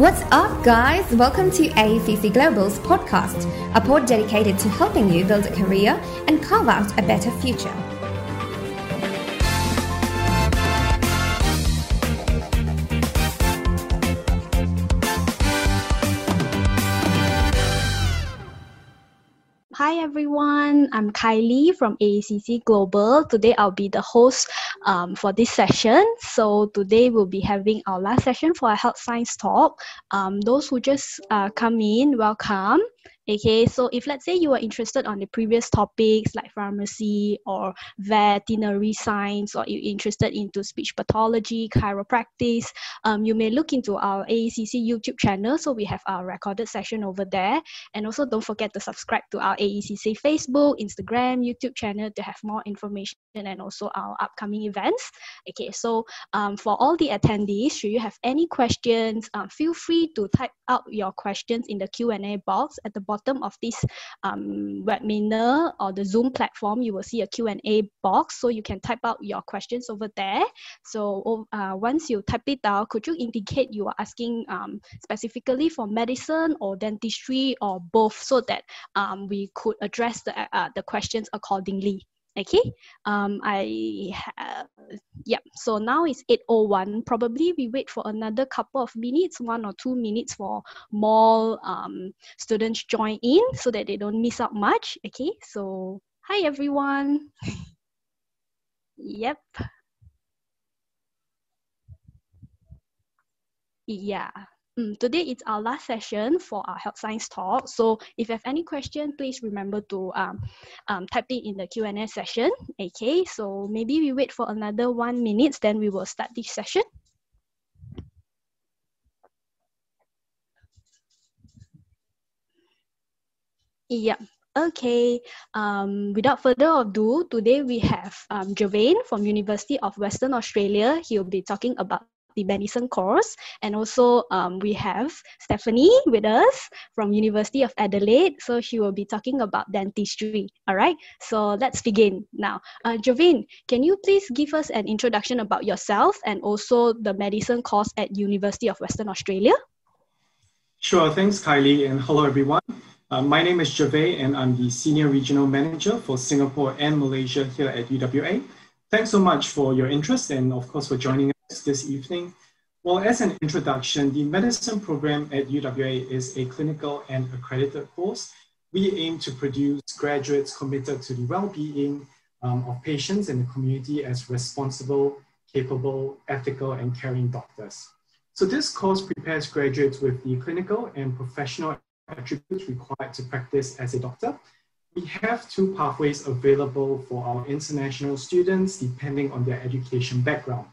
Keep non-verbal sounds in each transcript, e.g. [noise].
What's up, guys? Welcome to AECC Global's podcast, a pod dedicated to helping you build a career and carve out a better future. Everyone, I'm Kylie from AECC Global. Today I'll be the host um, for this session. So today we'll be having our last session for a health science talk. Um, those who just uh, come in, welcome. Okay, so if let's say you are interested on the previous topics like pharmacy or veterinary science, or you're interested into speech pathology, chiropractic, um, you may look into our AECC YouTube channel. So we have our recorded session over there. And also don't forget to subscribe to our AECC Facebook, Instagram, YouTube channel to have more information and also our upcoming events. Okay, so um, for all the attendees, should you have any questions, um, feel free to type out your questions in the Q&A box at the bottom of this um, webinar or the Zoom platform, you will see a Q&A box. So you can type out your questions over there. So uh, once you type it out, could you indicate you are asking um, specifically for medicine or dentistry or both so that um, we could address the, uh, the questions accordingly okay um i have yep so now it's 801 probably we wait for another couple of minutes one or two minutes for more um students join in so that they don't miss out much okay? So hi everyone. [laughs] Yep yeah today is our last session for our health science talk. So if you have any question, please remember to um, um, type it in the Q&A session. Okay, so maybe we wait for another one minute, then we will start this session. Yeah. Okay, um, without further ado, today we have um, from University of Western Australia. He'll be talking about the medicine course. And also um, we have Stephanie with us from University of Adelaide. So she will be talking about dentistry. All right, so let's begin now. Uh, Jervain, can you please give us an introduction about yourself and also the medicine course at University of Western Australia? Sure, thanks Kylie and hello everyone. Uh, my name is Jervain and I'm the Senior Regional Manager for Singapore and Malaysia here at UWA. Thanks so much for your interest and of course for joining this evening. Well, as an introduction, the medicine program at UWA is a clinical and accredited course. We aim to produce graduates committed to the well-being um, of patients in the community as responsible, capable, ethical, and caring doctors. So this course prepares graduates with the clinical and professional attributes required to practice as a doctor. We have two pathways available for our international students depending on their education background.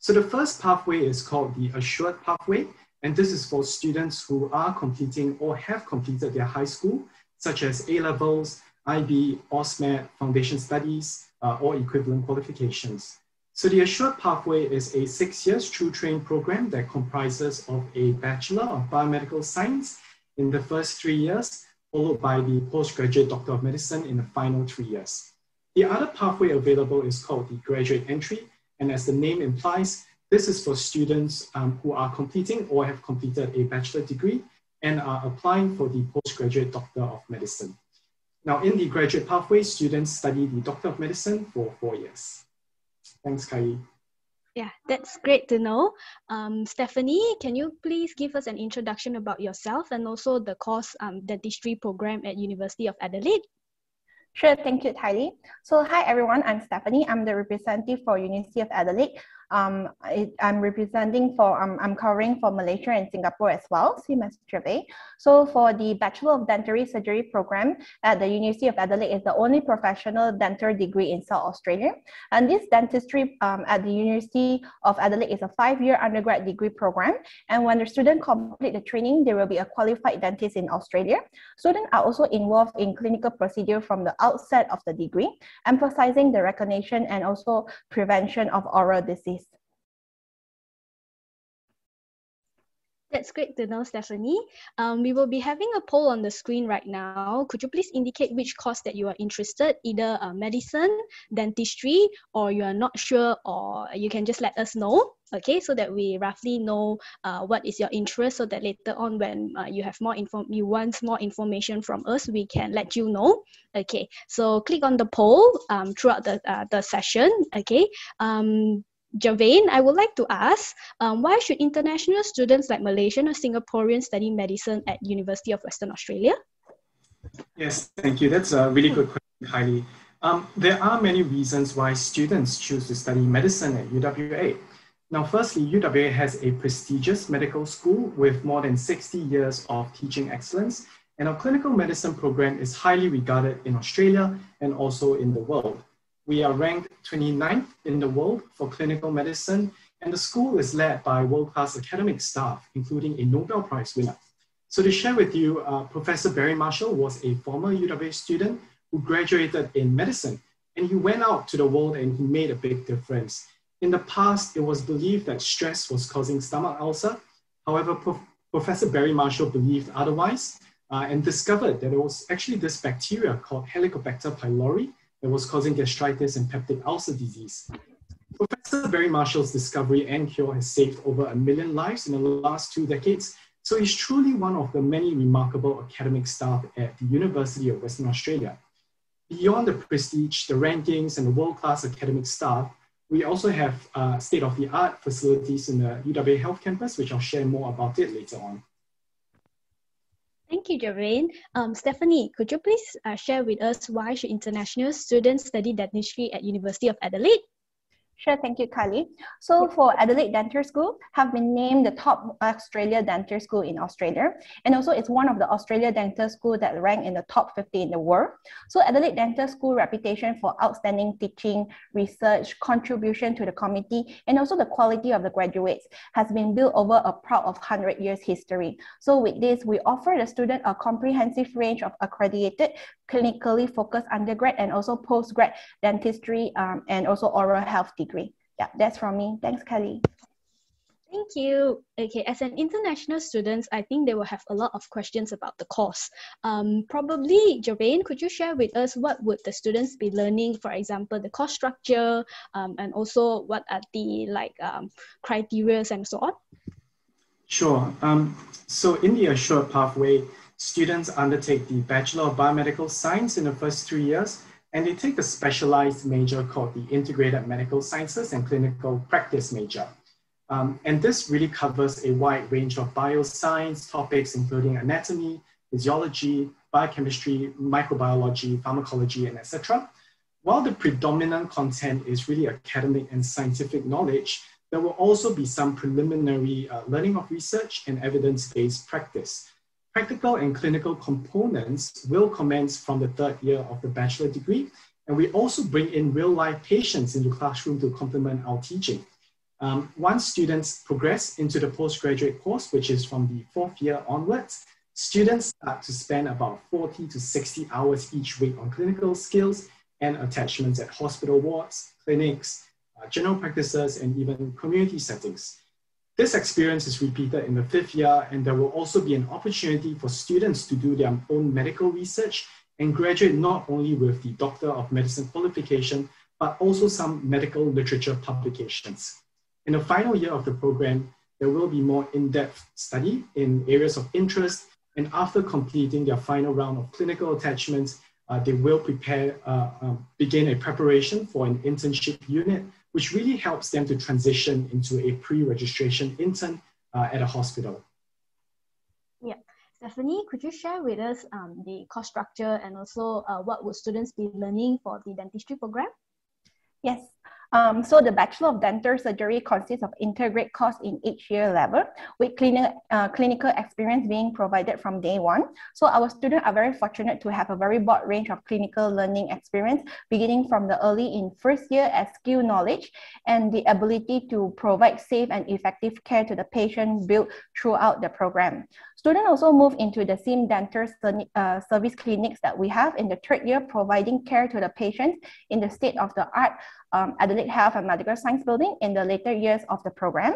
So the first pathway is called the assured pathway, and this is for students who are completing or have completed their high school, such as A levels, IB, AUSMAT, foundation studies, uh, or equivalent qualifications. So the assured pathway is a six years through train program that comprises of a Bachelor of Biomedical Science in the first three years, followed by the postgraduate Doctor of Medicine in the final three years. The other pathway available is called the graduate entry, and as the name implies, this is for students um, who are completing or have completed a bachelor degree and are applying for the postgraduate Doctor of Medicine. Now, in the graduate pathway, students study the Doctor of Medicine for four years. Thanks, Kai. Yeah, that's great to know. Um, Stephanie, can you please give us an introduction about yourself and also the course um, dentistry program at University of Adelaide? Sure, thank you, Kylie. So hi everyone, I'm Stephanie. I'm the representative for University of Adelaide. Um, I, am representing for, um, I'm covering for Malaysia and Singapore as well, same. So for the Bachelor of Dental Surgery program at the University of Adelaide is the only professional dental degree in South Australia. And this dentistry um, at the University of Adelaide is a five-year undergrad degree program. And when the student complete the training, they will be a qualified dentist in Australia. Students are also involved in clinical procedure from the outset of the degree, emphasizing the recognition and also prevention of oral disease. That's great to know, Stephanie. Um, we will be having a poll on the screen right now. Could you please indicate which course that you are interested, either uh, medicine, dentistry, or you are not sure, or you can just let us know. okay so that we roughly know uh, what is your interest so that later on when uh, you have more info you want more information from us we can let you know okay so click on the poll um, throughout the, uh, the session okay um, Javane, I would like to ask, um, why should international students like Malaysian or Singaporean study medicine at University of Western Australia? Yes, thank you. That's a really good question, Kylie. Um, there are many reasons why students choose to study medicine at UWA. Now, firstly, UWA has a prestigious medical school with more than 60 years of teaching excellence, and our clinical medicine program is highly regarded in Australia and also in the world. We are ranked 29th in the world for clinical medicine, and the school is led by world-class academic staff, including a Nobel Prize winner. So to share with you, uh, Professor Barry Marshall was a former UWA student who graduated in medicine, and he went out to the world and he made a big difference. In the past, it was believed that stress was causing stomach ulcer. However, Prof Professor Barry Marshall believed otherwise uh, and discovered that it was actually this bacteria called Helicobacter pylori that was causing gastritis and peptic ulcer disease. Professor Barry Marshall's discovery and cure has saved over a million lives in the last two decades. So he's truly one of the many remarkable academic staff at the University of Western Australia. Beyond the prestige, the rankings, and the world-class academic staff, we also have uh, state-of-the-art facilities in the UWA Health Campus, which I'll share more about it later on. Thank you, Javane. Um, Stephanie, could you please uh, share with us why should international students study dentistry at University of Adelaide? Sure, thank you, Kylie. So for Adelaide Dental School, have been named the top Australia dental school in Australia. And also it's one of the Australia dental school that rank in the top 50 in the world. So Adelaide Dental School reputation for outstanding teaching, research, contribution to the community, and also the quality of the graduates has been built over a proud of 100 years history. So with this, we offer the student a comprehensive range of accredited, clinically focused undergrad and also postgrad dentistry um, and also oral health degree. Yeah, that's from me. Thanks, Kelly. Thank you. Okay, as an international student, I think they will have a lot of questions about the course. Um, probably, Javane, could you share with us what would the students be learning? For example, the course structure, um, and also what are the like um, criteria and so on? Sure. Um, so in the assured pathway, students undertake the Bachelor of Biomedical Science in the first three years, and they take a specialized major called the Integrated Medical Sciences and Clinical Practice major. Um, and this really covers a wide range of bioscience topics, including anatomy, physiology, biochemistry, microbiology, pharmacology, and etc. While the predominant content is really academic and scientific knowledge, there will also be some preliminary uh, learning of research and evidence-based practice. Practical and clinical components will commence from the third year of the bachelor degree, and we also bring in real-life patients into the classroom to complement our teaching. Um, once students progress into the postgraduate course, which is from the fourth year onwards, students start to spend about 40 to 60 hours each week on clinical skills and attachments at hospital wards, clinics, uh, general practices, and even community settings. This experience is repeated in the fifth year, and there will also be an opportunity for students to do their own medical research and graduate not only with the Doctor of Medicine qualification, but also some medical literature publications. In the final year of the program, there will be more in-depth study in areas of interest, and after completing their final round of clinical attachments, uh, they will prepare, uh, um, begin a preparation for an internship unit which really helps them to transition into a pre-registration intern uh, at a hospital. Yeah. Stephanie, could you share with us um, the cost structure and also uh, what would students be learning for the dentistry program? Yes. Um, so the Bachelor of Dental Surgery consists of integrate course in each year level with clini- uh, clinical experience being provided from day one. So our students are very fortunate to have a very broad range of clinical learning experience beginning from the early in first year as skill knowledge and the ability to provide safe and effective care to the patient built throughout the program. Students also move into the same dental uh, service clinics that we have in the third year, providing care to the patients in the state-of-the-art um, Adelaide Health and Medical Science Building in the later years of the program.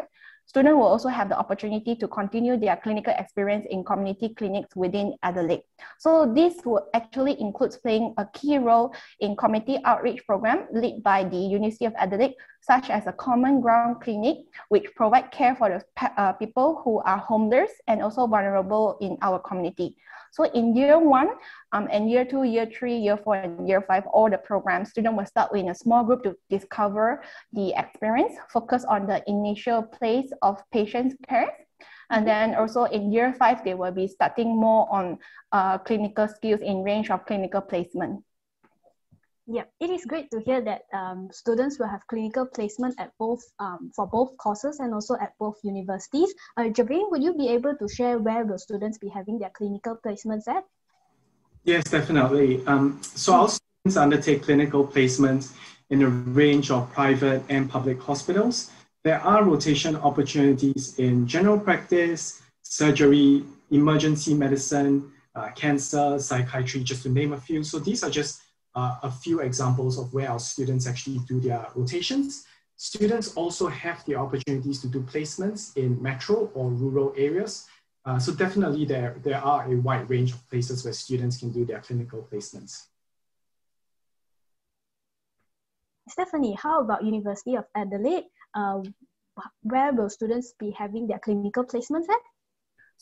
Students will also have the opportunity to continue their clinical experience in community clinics within Adelaide. So this will actually includes playing a key role in community outreach program led by the University of Adelaide such as a common ground clinic, which provide care for the uh, people who are homeless and also vulnerable in our community. So in year one, um, and year two, year three, year four, and year five, all the programs, students will start in a small group to discover the experience, focus on the initial place of patient care. And then also in year five, they will be starting more on uh, clinical skills in range of clinical placement. Yeah, it is great to hear that um, students will have clinical placement at both um, for both courses and also at both universities. Uh, Javine, would you be able to share where will students be having their clinical placements at? Yes, definitely. Um, so our students undertake clinical placements in a range of private and public hospitals. There are rotation opportunities in general practice, surgery, emergency medicine, uh, cancer, psychiatry, just to name a few. So these are just uh, a few examples of where our students actually do their rotations. Students also have the opportunities to do placements in metro or rural areas. Uh, so definitely there, there are a wide range of places where students can do their clinical placements. Stephanie, how about University of Adelaide? Uh, where will students be having their clinical placements at?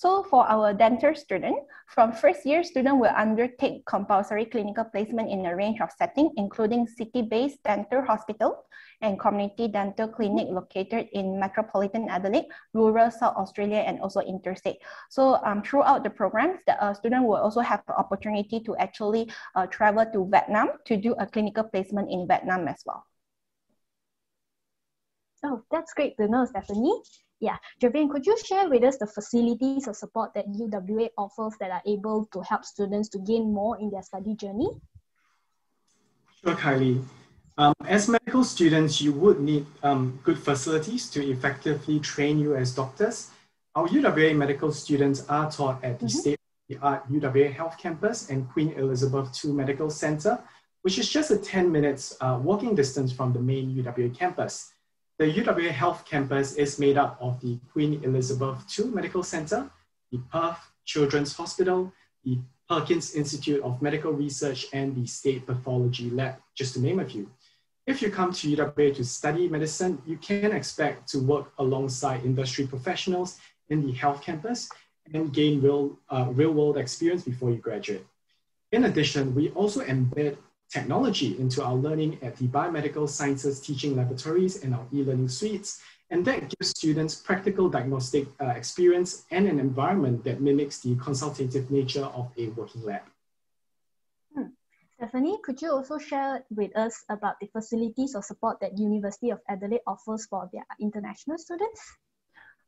So for our dental student, from first year, student will undertake compulsory clinical placement in a range of settings, including city-based dental hospital and community dental clinic located in metropolitan Adelaide, rural South Australia, and also interstate. So um, throughout the programs, the uh, student will also have the opportunity to actually uh, travel to Vietnam to do a clinical placement in Vietnam as well. Oh, that's great to know, Stephanie. Yeah, Javine, could you share with us the facilities or support that UWA offers that are able to help students to gain more in their study journey? Sure, Kylie. Um, as medical students, you would need um, good facilities to effectively train you as doctors. Our UWA medical students are taught at the mm-hmm. state-of-the-art UWA Health Campus and Queen Elizabeth II Medical Center, which is just a 10 minutes uh, walking distance from the main UWA campus. The UWA Health Campus is made up of the Queen Elizabeth II Medical Center, the Perth Children's Hospital, the Perkins Institute of Medical Research, and the State Pathology Lab, just to name a few. If you come to UWA to study medicine, you can expect to work alongside industry professionals in the health campus and gain real, uh, real world experience before you graduate. In addition, we also embed technology into our learning at the biomedical sciences teaching laboratories and our e-learning suites. And that gives students practical diagnostic uh, experience and an environment that mimics the consultative nature of a working lab. Hmm. Stephanie, could you also share with us about the facilities or support that University of Adelaide offers for their international students?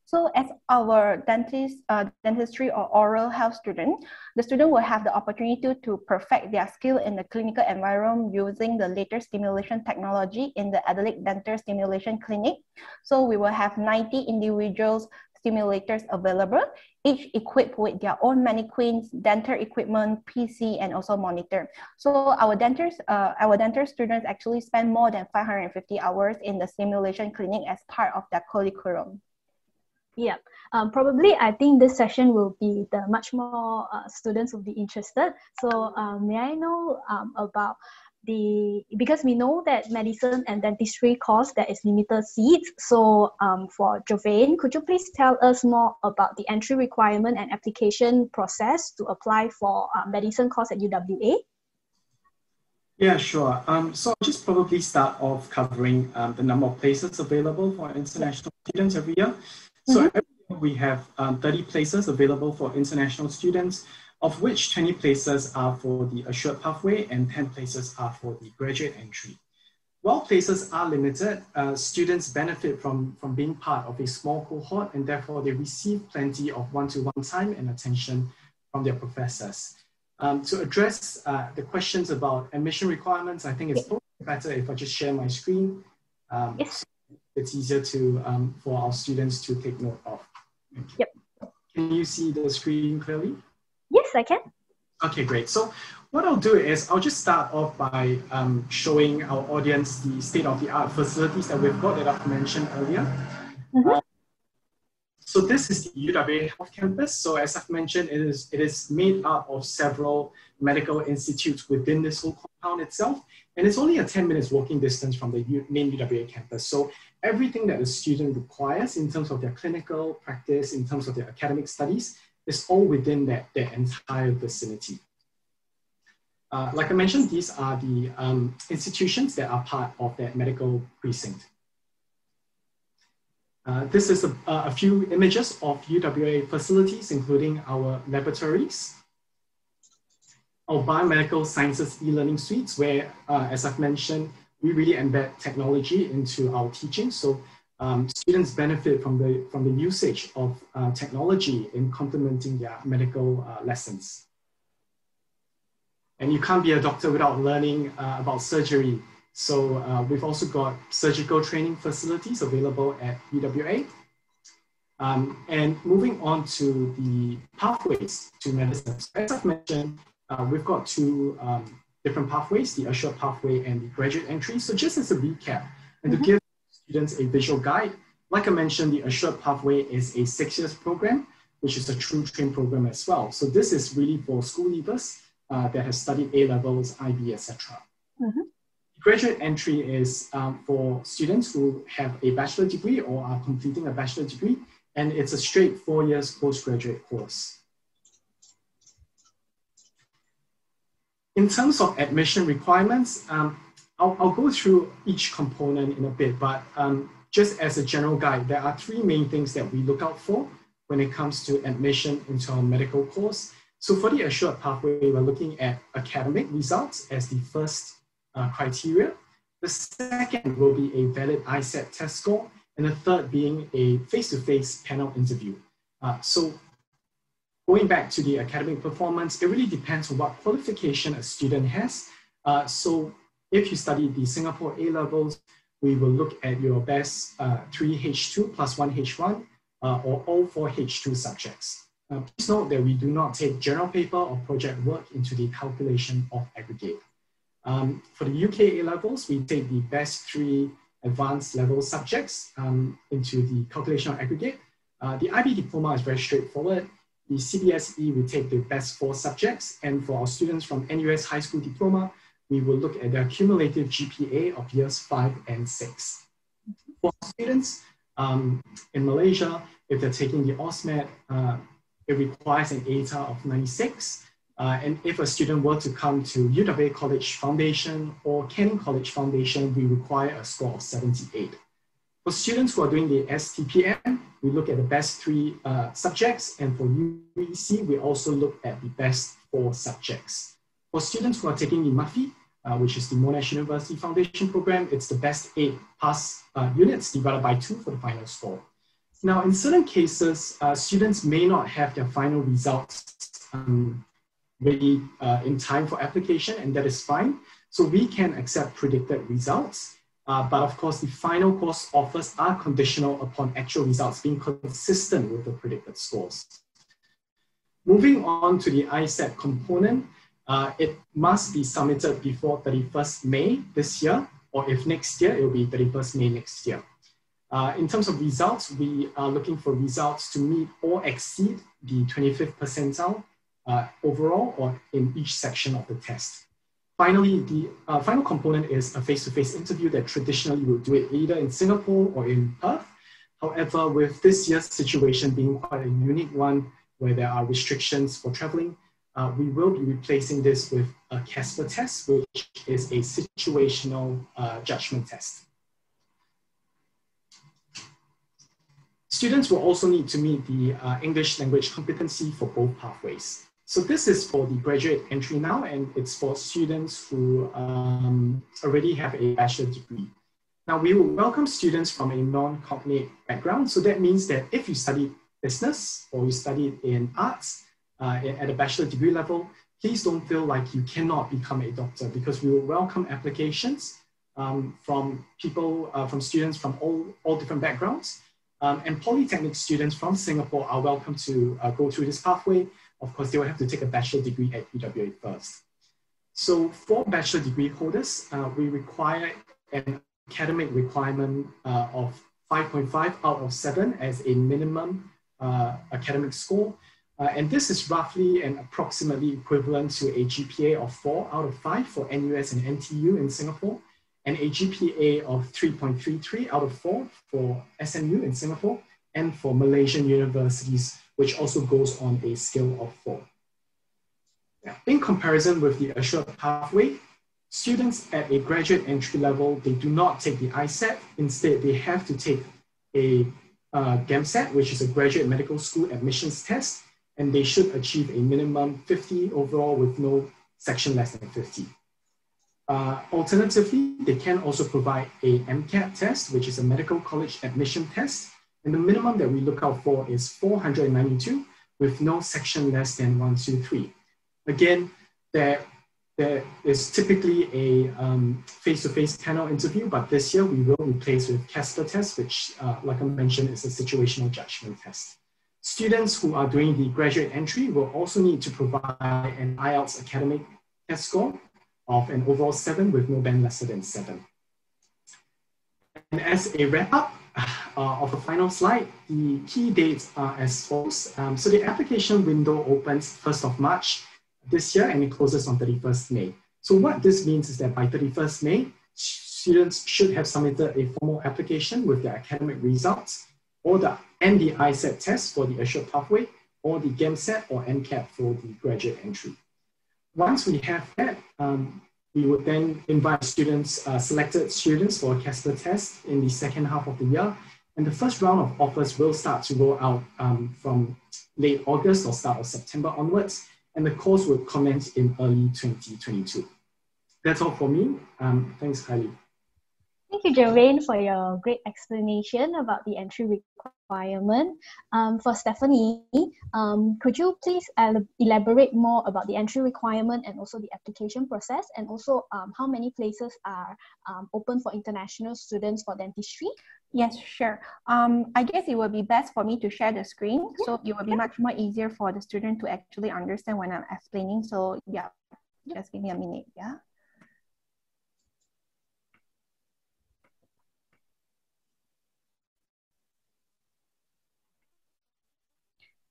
So as our dentist, uh, dentistry or oral health student, the student will have the opportunity to, to perfect their skill in the clinical environment using the latest simulation technology in the Adelaide Dental Simulation Clinic. So we will have 90 individuals simulators available, each equipped with their own mannequins, dental equipment, PC, and also monitor. So our dentists, uh, our dental students actually spend more than 550 hours in the simulation clinic as part of their curriculum. Yeah, um, probably I think this session will be the much more uh, students will be interested. So um, may I know um, about the because we know that medicine and dentistry course there is limited seats. So um, for Jovain, could you please tell us more about the entry requirement and application process to apply for uh, medicine course at UWA? Yeah, sure. Um, so I'll just probably start off covering um, the number of places available for international students every year. So mm-hmm. we have um, 30 places available for international students, of which 20 places are for the assured pathway and 10 places are for the graduate entry. While places are limited, uh, students benefit from, from being part of a small cohort and therefore they receive plenty of one-to-one time and attention from their professors. Um, to address uh, the questions about admission requirements, I think it's better if I just share my screen. Um, yes it's easier to um, for our students to take note of. Yep. Can you see the screen clearly? Yes, I can. Okay, great. So what I'll do is I'll just start off by um, showing our audience the state-of-the-art facilities that we've got that I've mentioned earlier. Mm -hmm. uh, So this is the UWA Health Campus. So as I've mentioned, it is, it is made up of several medical institutes within this whole compound itself. And it's only a 10 minutes walking distance from the U, main UWA campus. So everything that a student requires in terms of their clinical practice, in terms of their academic studies, is all within that, that entire vicinity. Uh, like I mentioned, these are the um, institutions that are part of that medical precinct. Uh, this is a, a, few images of UWA facilities, including our laboratories, our biomedical sciences e-learning suites, where, uh, as I've mentioned, we really embed technology into our teaching. So um, students benefit from the, from the usage of uh, technology in complementing their medical uh, lessons. And you can't be a doctor without learning uh, about surgery so uh, we've also got surgical training facilities available at UWA. Um, and moving on to the pathways to medicine. As I've mentioned, uh, we've got two um, different pathways, the assured pathway and the graduate entry. So just as a recap, and mm-hmm. to give students a visual guide, like I mentioned, the assured pathway is a six years program, which is a through train program as well. So this is really for school leavers uh, that have studied A levels, IB, etc. Mm-hmm. Graduate entry is um, for students who have a bachelor degree or are completing a bachelor degree, and it's a straight four years postgraduate course. In terms of admission requirements, um, I'll, I'll, go through each component in a bit, but um, just as a general guide, there are three main things that we look out for when it comes to admission into our medical course. So for the assured pathway, we're looking at academic results as the first uh, criteria. The second will be a valid ISAT test score, and the third being a face-to-face panel interview. Uh, so going back to the academic performance, it really depends on what qualification a student has. Uh, so if you study the Singapore A levels, we will look at your best uh, 3 H2 plus 1 H1 uh, or all four H2 subjects. Uh, please note that we do not take general paper or project work into the calculation of aggregate. Um, for the UK A levels, we take the best three advanced level subjects um, into the calculation of aggregate. Uh, the IB diploma is very straightforward. The CBSE, will take the best four subjects. And for our students from NUS High School Diploma, we will look at their cumulative GPA of years five and six. For students um, in Malaysia, if they're taking the AUSMAT, uh, it requires an ATAR of 96. Uh, and if a student were to come to UWA College Foundation or Canning College Foundation, we require a score of 78. For students who are doing the STPM, we look at the best three uh, subjects, and for UEC, we also look at the best four subjects. For students who are taking the MUFY, uh, which is the Monash University Foundation Program, it's the best eight pass uh, units divided by two for the final score. Now, in certain cases, uh, students may not have their final results um, ready uh, in time for application, and that is fine. So we can accept predicted results. Uh, but of course, the final course offers are conditional upon actual results being consistent with the predicted scores. Moving on to the ISAT component, uh, it must be submitted before 31st May this year, or if next year, it will be 31st May next year. Uh, in terms of results, we are looking for results to meet or exceed the 25th percentile uh, overall or in each section of the test. Finally, the uh, final component is a face-to-face interview that traditionally we'll do it either in Singapore or in Perth. However, with this year's situation being quite a unique one where there are restrictions for traveling, uh, we will be replacing this with a Casper test, which is a situational uh, judgment test. Students will also need to meet the uh, English language competency for both pathways. So this is for the graduate entry now, and it's for students who um, already have a bachelor degree. Now we will welcome students from a non-cognate background. So that means that if you studied business or you studied in arts uh, at a bachelor degree level, please don't feel like you cannot become a doctor because we will welcome applications um, from people, uh, from students from all, all different backgrounds. Um, and polytechnic students from Singapore are welcome to uh, go through this pathway of course, they will have to take a bachelor degree at UWA first. So for bachelor degree holders, uh, we require an academic requirement uh, of 5.5 out of 7 as a minimum uh, academic score. Uh, and this is roughly and approximately equivalent to a GPA of 4 out of 5 for NUS and NTU in Singapore, and a GPA of 3.33 out of 4 for SMU in Singapore, and for Malaysian universities, which also goes on a scale of 4. In comparison with the assured pathway, students at a graduate entry level, they do not take the ISAT. Instead, they have to take a uh, GAMSAT, which is a graduate medical school admissions test, and they should achieve a minimum 50 overall with no section less than 50. Uh, alternatively, they can also provide a MCAT test, which is a medical college admission test, and the minimum that we look out for is 492 with no section less than 123. Again, there, there is typically a um, face-to-face panel interview, but this year we will replace with Casper test, which, uh, like I mentioned, is a situational judgment test. Students who are doing the graduate entry will also need to provide an IELTS academic test score of an overall seven with no band lesser than seven. And as a wrap up uh, of a final slide, the key dates are as follows. Um, so the application window opens 1st of March this year and it closes on 31st May. So what this means is that by 31st May, students should have submitted a formal application with their academic results or the and the ISAT test for the assured pathway or the GAMSAT or MCAT for the graduate entry. Once we have that, um, we would then invite students, uh, selected students for a Casper test in the second half of the year. And the first round of offers will start to roll out um, from late August or start of September onwards and the course will commence in early 2022. That's all for me. Um, thanks, Kylie. Thank you, Jermaine, for your great explanation about the entry requirement. Um, for Stephanie, um, could you please elaborate more about the entry requirement and also the application process, and also um, how many places are um, open for international students for dentistry? Yes, sure. Um, I guess it will be best for me to share the screen, yeah. so it will be much more easier for the student to actually understand when I'm explaining. So yeah, just give me a minute, yeah.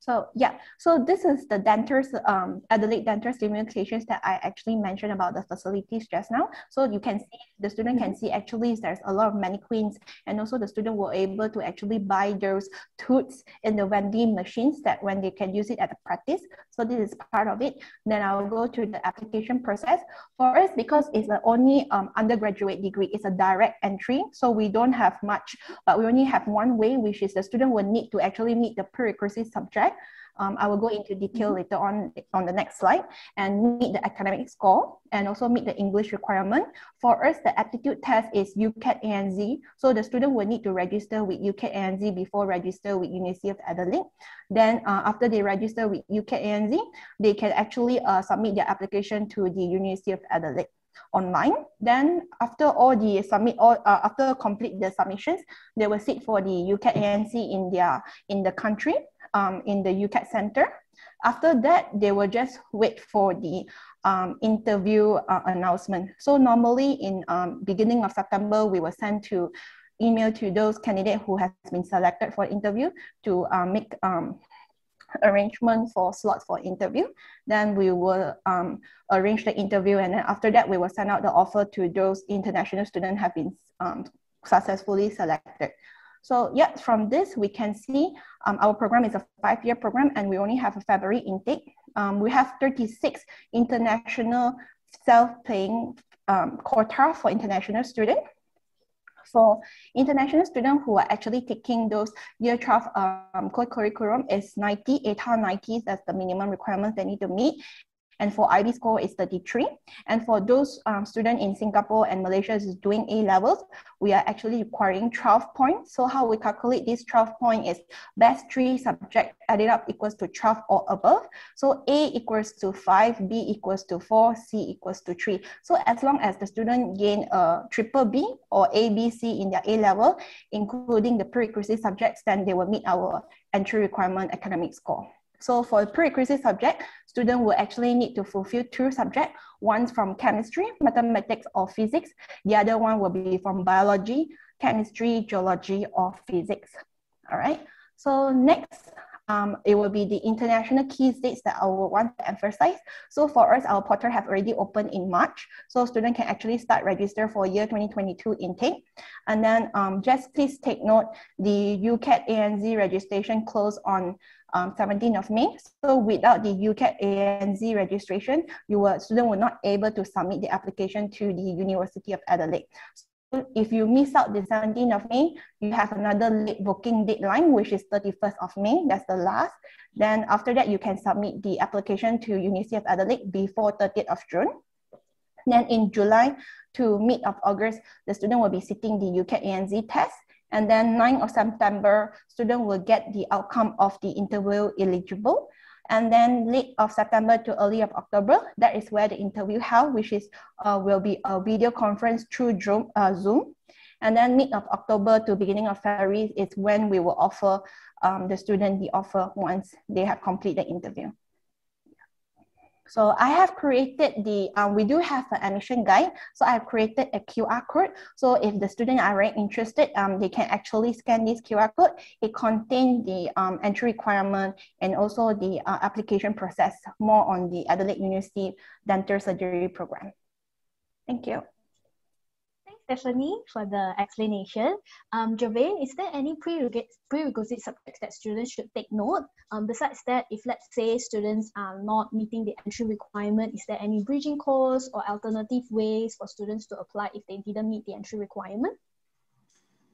So yeah, so this is the denters, um, Adelaide denters limitations that I actually mentioned about the facilities just now. So you can see, the student can see actually there's a lot of mannequins and also the student will able to actually buy those tooths in the vending machines that when they can use it at the practice. So this is part of it. Then I'll go to the application process. For us, because it's the only um, undergraduate degree, it's a direct entry. So we don't have much, but we only have one way, which is the student will need to actually meet the prerequisite subject um, I will go into detail mm-hmm. later on on the next slide and meet the academic score and also meet the English requirement. For us, the aptitude test is UCAT ANZ. So the student will need to register with UCAT ANZ before register with University of Adelaide. Then uh, after they register with UCAT ANZ, they can actually uh, submit their application to the University of Adelaide online. Then after all the submit all uh, after complete the submissions, they will sit for the UCAT ANZ in their in the country um, in the UCAT center. After that, they will just wait for the um, interview uh, announcement. So normally in um, beginning of September, we will send to email to those candidates who have been selected for interview to uh, make um, arrangement for slot for interview. Then we will um, arrange the interview and then after that we will send out the offer to those international students have been um, successfully selected. So yeah, from this we can see um, our program is a five-year program and we only have a February intake. Um, we have 36 international self-paying um, quota for international students. For international students who are actually taking those year 12 um, core curriculum is 90, ATAR 90, that's the minimum requirements they need to meet and for IB score is 33. And for those um, students in Singapore and Malaysia is doing A levels, we are actually requiring 12 points. So how we calculate this 12 point is best three subject added up equals to 12 or above. So A equals to 5, B equals to 4, C equals to 3. So as long as the student gain a triple B or A, B, C in their A level, including the prerequisite subjects, then they will meet our entry requirement academic score. So for the prerequisite subject, student will actually need to fulfill two subjects, one from chemistry, mathematics, or physics. The other one will be from biology, chemistry, geology, or physics. All right. So next, um, it will be the international key dates that I will want to emphasize. So for us, our portal have already opened in March. So students can actually start register for year 2022 intake. And then um, just please take note, the UCAT ANZ registration closed on um, 17th of May. So without the UCAT ANZ registration, you will, student will not able to submit the application to the University of Adelaide So if you miss out the 17th of May, you have another late booking deadline, which is 31st of May. That's the last. Then after that, you can submit the application to University of Adelaide before 30th of June. Then in July to mid of August, the student will be sitting the UCAT ANZ test. And then 9th of September, student will get the outcome of the interview eligible. And then late of September to early of October, that is where the interview held, which is uh, will be a video conference through Zoom. Uh, Zoom. And then mid of October to beginning of February is when we will offer um, the student the offer once they have completed the interview. So I have created the, um, we do have an admission guide. So I have created a QR code. So if the student are very interested, um, they can actually scan this QR code. It contains the um, entry requirement and also the uh, application process more on the Adelaide University Dental Surgery Program. Thank you. Stephanie, for the explanation. Um, is there any prerequisite, prerequisite subjects that students should take note? Um, besides that, if let's say students are not meeting the entry requirement, is there any bridging course or alternative ways for students to apply if they didn't meet the entry requirement?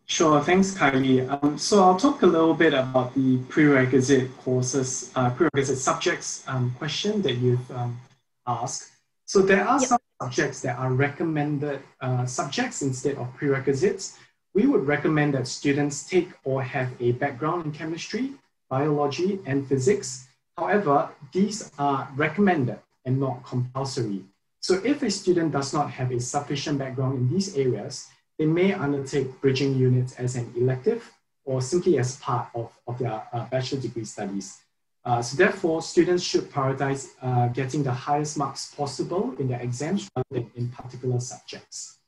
Sure, thanks, Kylie. Um, so I'll talk a little bit about the prerequisite courses, uh, prerequisite subjects um, question that you've um, asked. So there are yep. some subjects that are recommended uh, subjects instead of prerequisites. We would recommend that students take or have a background in chemistry, biology, and physics. However, these are recommended and not compulsory. So if a student does not have a sufficient background in these areas, they may undertake bridging units as an elective or simply as part of, of their uh, bachelor degree studies. Uh, so therefore, students should prioritize uh, getting the highest marks possible in their exams rather than in particular subjects.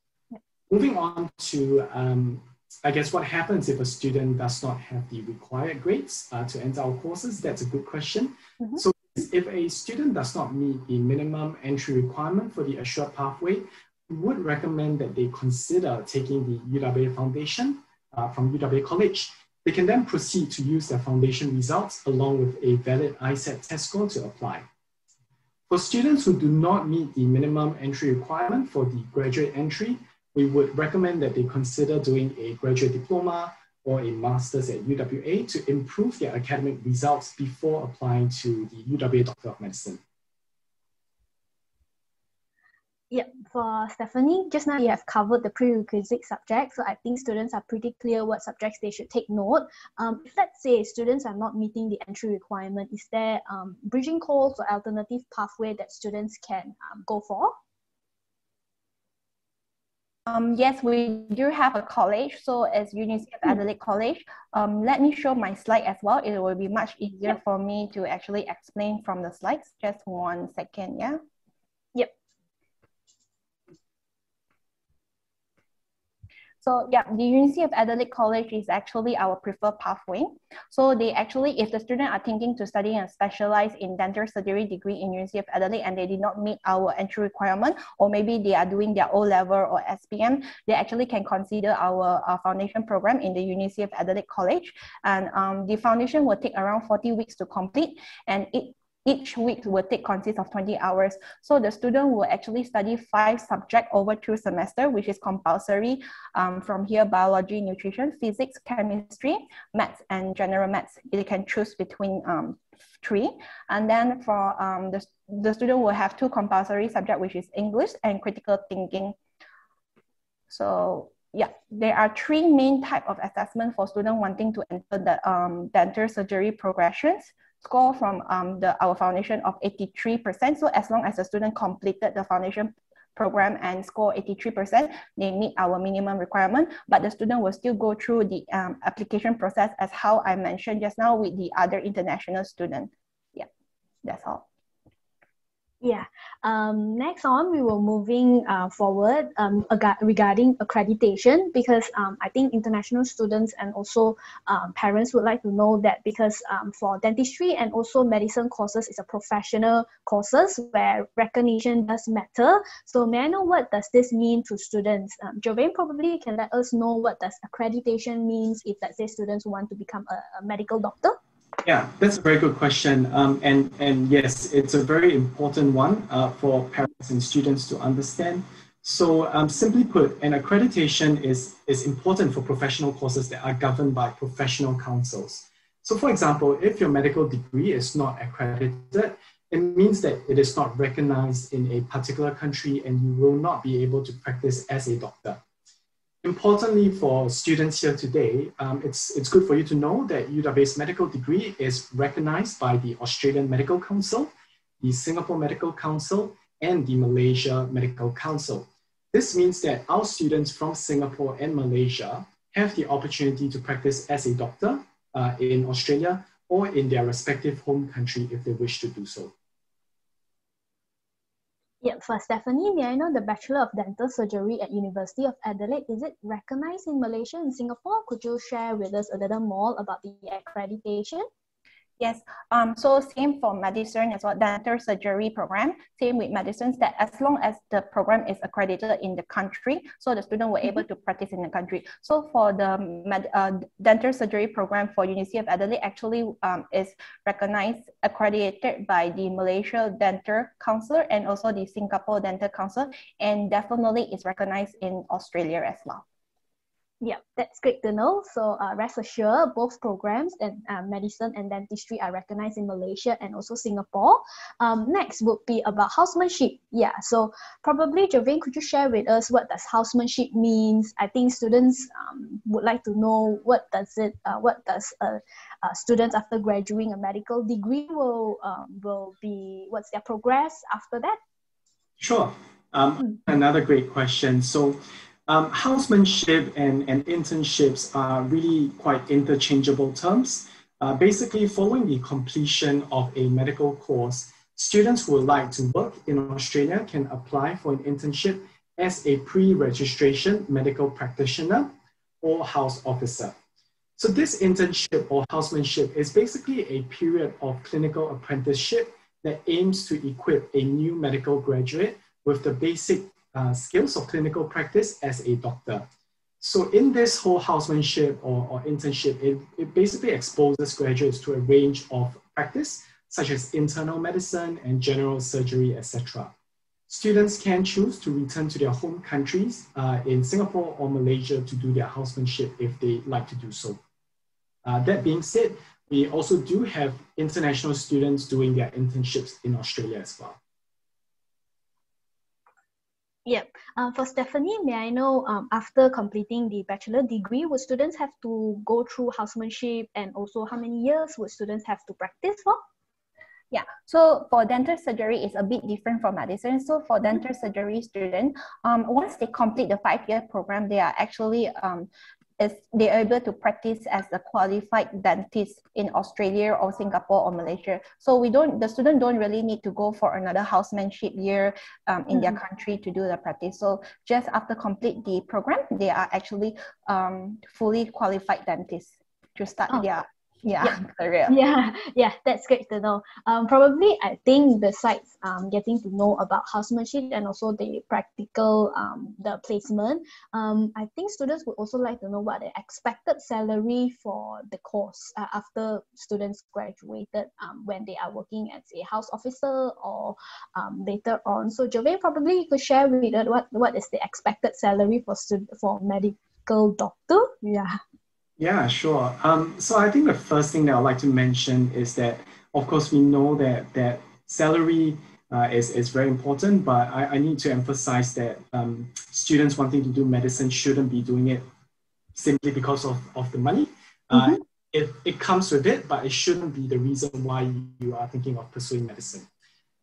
Moving on to, um, I guess, what happens if a student does not have the required grades uh, to enter our courses? That's a good question. Mm-hmm. So if a student does not meet the minimum entry requirement for the assured pathway, we would recommend that they consider taking the UWA Foundation uh, from UWA College they can then proceed to use their foundation results along with a valid ISAT test score to apply. For students who do not meet the minimum entry requirement for the graduate entry, we would recommend that they consider doing a graduate diploma or a master's at UWA to improve their academic results before applying to the UWA Doctor of Medicine. Yep, for Stephanie, just now you have covered the prerequisite subjects, so I think students are pretty clear what subjects they should take note. Um, if let's say students are not meeting the entry requirement, is there um, bridging course or alternative pathway that students can um, go for? Um, yes, we do have a college. So as University of. Adelaide College, um, let me show my slide as well. It will be much easier for me to actually explain from the slides. Just one second, yeah. So yeah, the University of Adelaide College is actually our preferred pathway. So they actually, if the student are thinking to study and specialize in dental surgery degree in University of Adelaide and they did not meet our entry requirement, or maybe they are doing their O level or SPM, they actually can consider our, our foundation program in the University of Adelaide College. And um, the foundation will take around 40 weeks to complete and it each week will take consist of 20 hours. So the student will actually study five subjects over two semester, which is compulsory um, from here, biology, nutrition, physics, chemistry, maths, and general maths. They can choose between um, three. And then for um, the, the student will have two compulsory subjects, which is English and critical thinking. So yeah, there are three main type of assessment for student wanting to enter the um, dental surgery progressions score from um, the, our foundation of 83%. So as long as the student completed the foundation program and score 83%, they meet our minimum requirement, but the student will still go through the um, application process as how I mentioned just now with the other international student. Yeah, that's all. Yeah. Um, next on, we were moving uh, forward um, regarding accreditation because um, I think international students and also um, parents would like to know that because um, for dentistry and also medicine courses is a professional courses where recognition does matter. So may I know what does this mean to students? Um, probably can let us know what does accreditation means if let's say students want to become a, a medical doctor. Yeah, that's a very good question. Um, and, and yes, it's a very important one uh, for parents and students to understand. So um, simply put, an accreditation is, is important for professional courses that are governed by professional councils. So for example, if your medical degree is not accredited, it means that it is not recognized in a particular country and you will not be able to practice as a doctor. Importantly for students here today, um, it's, it's good for you to know that UWA's medical degree is recognized by the Australian Medical Council, the Singapore Medical Council, and the Malaysia Medical Council. This means that our students from Singapore and Malaysia have the opportunity to practice as a doctor uh, in Australia or in their respective home country if they wish to do so. Yeah, for Stephanie, may I know the Bachelor of Dental Surgery at University of Adelaide, is it recognized in Malaysia and Singapore? Could you share with us a little more about the accreditation? Yes. Um, so same for medicine as well, dental surgery program. Same with medicines that as long as the program is accredited in the country, so the student were able mm-hmm. to practice in the country. So for the med, uh, dental surgery program for University of Adelaide actually um, is recognized, accredited by the Malaysia Dental Council and also the Singapore Dental Council, and definitely is recognized in Australia as well. Yeah, that's great to know. So uh, rest assured, both programs and uh, medicine and dentistry are recognized in Malaysia and also Singapore. Um, next would be about housemanship. Yeah, so probably Jovain, could you share with us what does housemanship means? I think students um, would like to know what does it, uh, what does a, a student after graduating a medical degree will um, will be, what's their progress after that? Sure. Um, mm. Another great question. So um, housemanship and, and internships are really quite interchangeable terms. Uh, basically, following the completion of a medical course, students who would like to work in Australia can apply for an internship as a pre-registration medical practitioner or house officer. So this internship or housemanship is basically a period of clinical apprenticeship that aims to equip a new medical graduate with the basic uh, skills of clinical practice as a doctor. So in this whole housemanship or, or internship, it, it basically exposes graduates to a range of practice, such as internal medicine and general surgery, etc. Students can choose to return to their home countries uh, in Singapore or Malaysia to do their housemanship if they like to do so. Uh, that being said, we also do have international students doing their internships in Australia as well. Yeah. Uh, for Stephanie, may I know um, after completing the bachelor degree, would students have to go through housemanship and also how many years would students have to practice for? Yeah, so for dental surgery, it's a bit different from medicine. So for dental surgery student, um, once they complete the five-year program, they are actually um, is they're able to practice as a qualified dentist in Australia or Singapore or Malaysia. So we don't, the student don't really need to go for another housemanship year um, in mm-hmm. their country to do the practice. So just after complete the program, they are actually um, fully qualified dentists to start oh. their yeah, yeah. [laughs] career. Yeah, yeah, that's great to know. Um, probably I think besides um, getting to know about housemanship and also the practical um, the placement, um, I think students would also like to know what the expected salary for the course uh, after students graduated um, when they are working as a house officer or um, later on. So Jovain, probably you could share with us what, what is the expected salary for stud- for medical doctor? Yeah. Yeah, sure. Um, so I think the first thing that I'd like to mention is that, of course, we know that that salary uh, is, is very important, but I, I need to emphasize that um, students wanting to do medicine shouldn't be doing it simply because of, of the money. Uh, mm-hmm. it, it comes with it, but it shouldn't be the reason why you are thinking of pursuing medicine.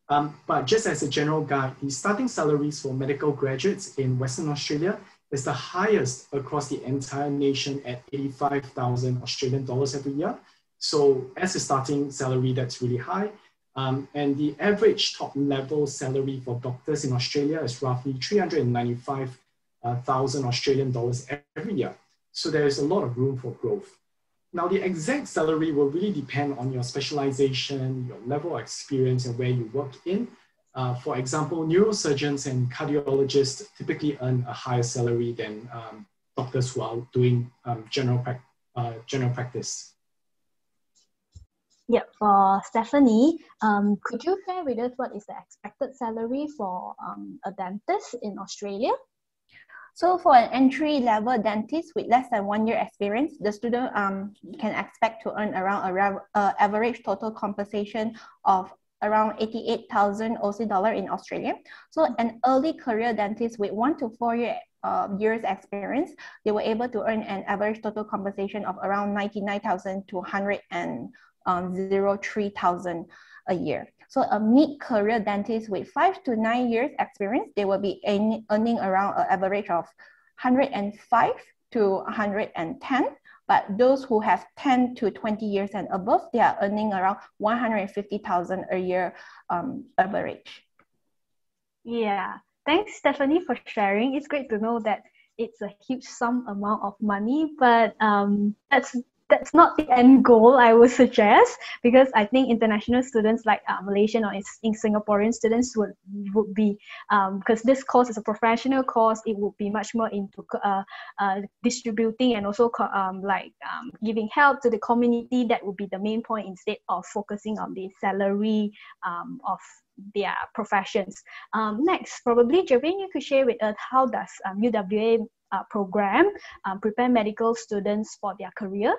Um, but just as a general guide, the starting salaries for medical graduates in Western Australia is the highest across the entire nation at 85,000 Australian dollars every year. So as a starting salary, that's really high. Um, and the average top level salary for doctors in Australia is roughly 395,000 uh, Australian dollars every year. So there is a lot of room for growth. Now, the exact salary will really depend on your specialization, your level of experience, and where you work in. Uh, for example, neurosurgeons and cardiologists typically earn a higher salary than um, doctors who are doing um, general, pra- uh, general practice. Yeah, for Stephanie, um, could you share with us what is the expected salary for um, a dentist in Australia? So for an entry level dentist with less than one year experience, the student um, can expect to earn around a uh, average total compensation of around 88,000 Aussie dollar in Australia. So an early career dentist with one to four year, uh, years experience, they were able to earn an average total compensation of around 99,000 to 100 and um, 03,000 a year. So a mid-career dentist with five to nine years experience, they will be earning around an average of 105 to 110. But those who have 10 to 20 years and above, they are earning around 150,000 a year um, average. Yeah, thanks Stephanie for sharing. It's great to know that it's a huge sum amount of money, but um, that's that's not the end goal I would suggest because I think international students like uh, Malaysian or in Singaporean students would would be because um, this course is a professional course it would be much more into uh, uh, distributing and also um, like um, giving help to the community that would be the main point instead of focusing on the salary um, of their professions. Um, next, probably Javin, you could share with us how does UWA um, uh, program um, prepare medical students for their career?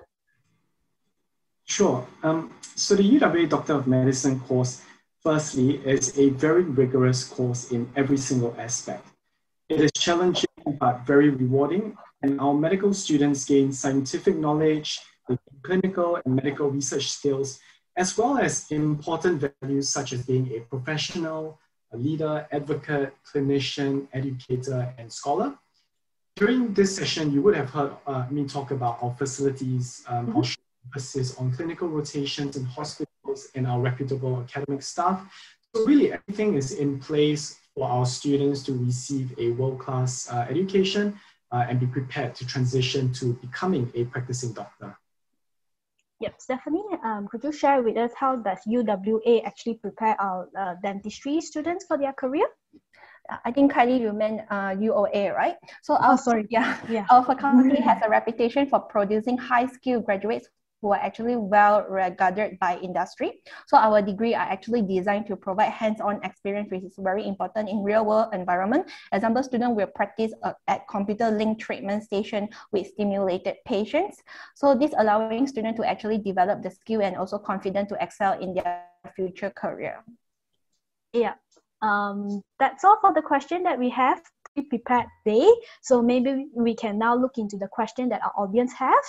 Sure. Um, so the UWA Doctor of Medicine course, firstly, is a very rigorous course in every single aspect. It is challenging but very rewarding, and our medical students gain scientific knowledge, clinical and medical research skills, as well as important values such as being a professional, a leader, advocate, clinician, educator, and scholar. During this session, you would have heard uh, me talk about our facilities, um, mm-hmm emphasis on clinical rotations in hospitals and our reputable academic staff. So really everything is in place for our students to receive a world-class uh, education uh, and be prepared to transition to becoming a practicing doctor. Yep, Stephanie, um, could you share with us how does UWA actually prepare our uh, dentistry students for their career? I think Kylie, you meant uh, UOA, right? So our, oh, sorry. [laughs] Yeah, yeah. Our faculty [laughs] has a reputation for producing high-skilled graduates who are actually well regarded by industry. So our degree are actually designed to provide hands-on experience, which is very important in real-world environment. Example, student will practice uh, at computer-linked treatment station with simulated patients. So this allowing student to actually develop the skill and also confident to excel in their future career. Yeah, um, that's all for the question that we have prepared day. So maybe we can now look into the question that our audience have.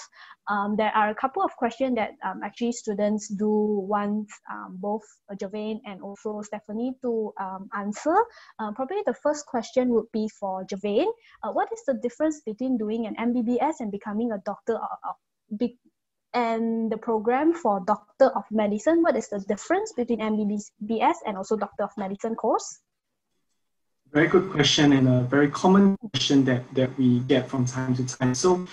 Um, there are a couple of questions that um, actually students do want um, both Javane and also Stephanie to um, answer. Uh, probably the first question would be for Javane. Uh, what is the difference between doing an MBBS and becoming a doctor of, be, and the program for Doctor of Medicine? What is the difference between MBBS and also Doctor of Medicine course? Very good question and a very common question that, that we get from time to time. So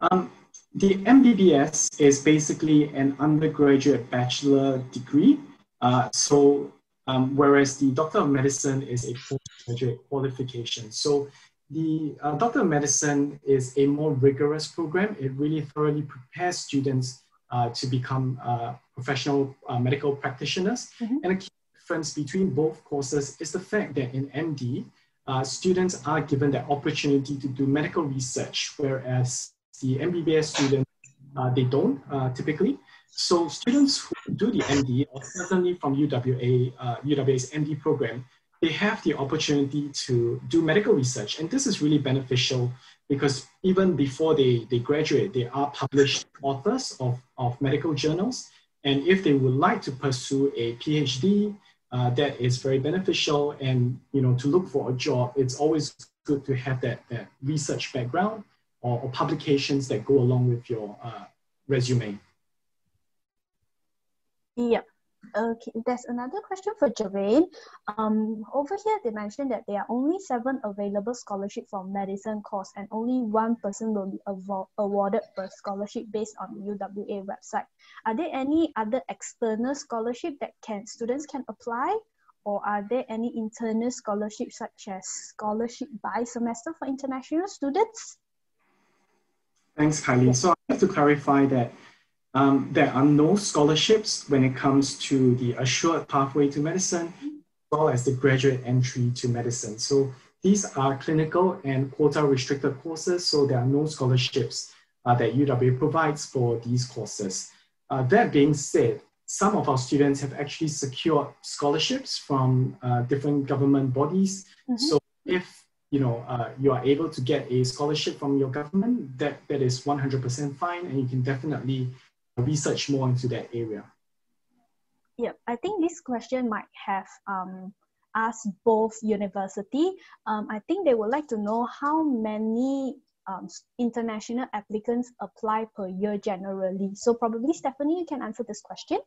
um, the MBBS is basically an undergraduate bachelor degree. Uh, so um, whereas the Doctor of Medicine is a postgraduate qualification. So the uh, Doctor of Medicine is a more rigorous program. It really thoroughly prepares students uh, to become uh, professional uh, medical practitioners. Mm-hmm. And a key difference between both courses is the fact that in MD, uh, students are given the opportunity to do medical research, whereas the MBBS students, uh, they don't uh, typically. So students who do the MD, or certainly from UWA, uh, UWA's MD program, they have the opportunity to do medical research. And this is really beneficial because even before they, they graduate, they are published authors of, of medical journals. And if they would like to pursue a PhD, uh, that is very beneficial. And you know, to look for a job, it's always good to have that, that research background or, or publications that go along with your uh, resume. Yeah. Okay, there's another question for Jermaine. Um, over here, they mentioned that there are only seven available scholarship for medicine course and only one person will be awarded per scholarship based on the UWA website. Are there any other external scholarship that can students can apply? Or are there any internal scholarships such as scholarship by semester for international students? Thanks, Kylie. So I have to clarify that um, there are no scholarships when it comes to the assured pathway to medicine, as well as the graduate entry to medicine. So these are clinical and quota restricted courses, so there are no scholarships uh, that UW provides for these courses. Uh, that being said, some of our students have actually secured scholarships from uh, different government bodies. Mm-hmm. So if you know uh, you are able to get a scholarship from your government, that that is 100% fine, and you can definitely research more into that area? Yeah, I think this question might have um, asked both university. Um, I think they would like to know how many um, international applicants apply per year generally. So probably Stephanie, you can answer this question.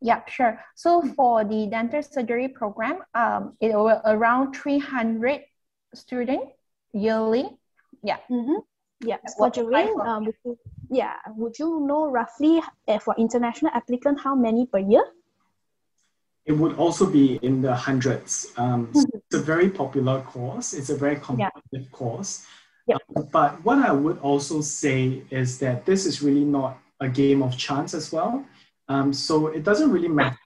Yeah, sure. So for the dental surgery program, um, it will around 300 students yearly. Yeah. Mm-hmm. Yeah, for Jermaine, um, would you, yeah, would you know roughly uh, for international applicant how many per year? It would also be in the hundreds. Um, so it's a very popular course. It's a very competitive yeah. course. Yep. Um, but what I would also say is that this is really not a game of chance as well. Um, so it doesn't really matter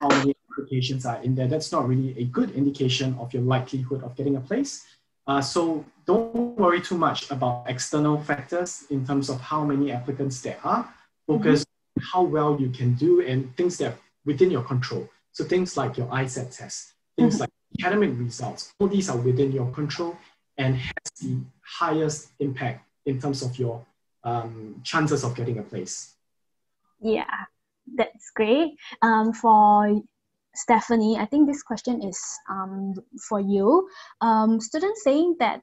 how many applications are in there. That's not really a good indication of your likelihood of getting a place. Uh, so don't worry too much about external factors in terms of how many applicants there are. Focus mm-hmm. how well you can do and things that are within your control. So things like your ISAT test, things mm-hmm. like academic results, all these are within your control and has the highest impact in terms of your um, chances of getting a place. Yeah, that's great. Um, for Stephanie, I think this question is um, for you. Um, students saying that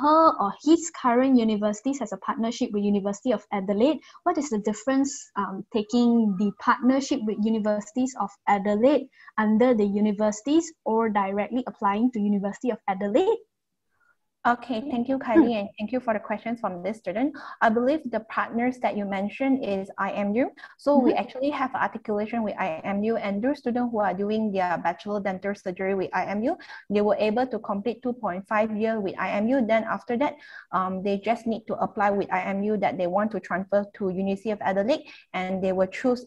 her or his current universities has a partnership with University of Adelaide. What is the difference um, taking the partnership with Universities of Adelaide under the universities or directly applying to University of Adelaide? Okay, thank you, Kylie, and thank you for the questions from this student. I believe the partners that you mentioned is IMU. So mm-hmm. we actually have articulation with IMU, and those students who are doing their bachelor dental surgery with IMU, they were able to complete 2.5 year with IMU. Then after that, um, they just need to apply with IMU that they want to transfer to University of Adelaide, and they will choose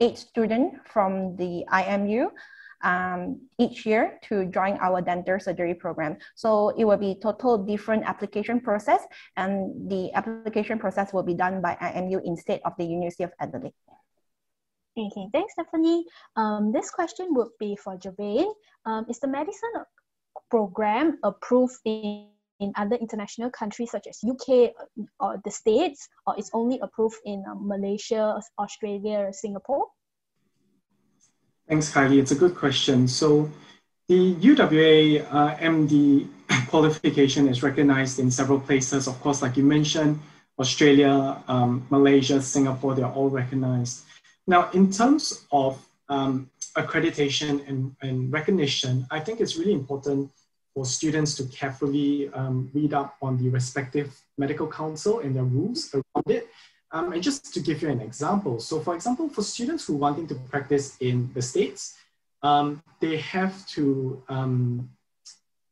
eight students from the IMU um, each year to join our dental surgery program. So it will be total different application process and the application process will be done by IMU instead of the University of Adelaide. Okay, thanks, Stephanie. Um, this question would be for Javane. Um, is the medicine program approved in, in other international countries such as UK or the States, or it's only approved in um, Malaysia, Australia, Singapore? Thanks, Kylie. It's a good question. So the UWA uh, MD [coughs] qualification is recognized in several places. Of course, like you mentioned, Australia, um, Malaysia, Singapore, they're all recognized. Now, in terms of um, accreditation and, and, recognition, I think it's really important for students to carefully um, read up on the respective medical council and their rules around it um, and just to give you an example, so for example, for students who wanting to practice in the States, um, they have to um,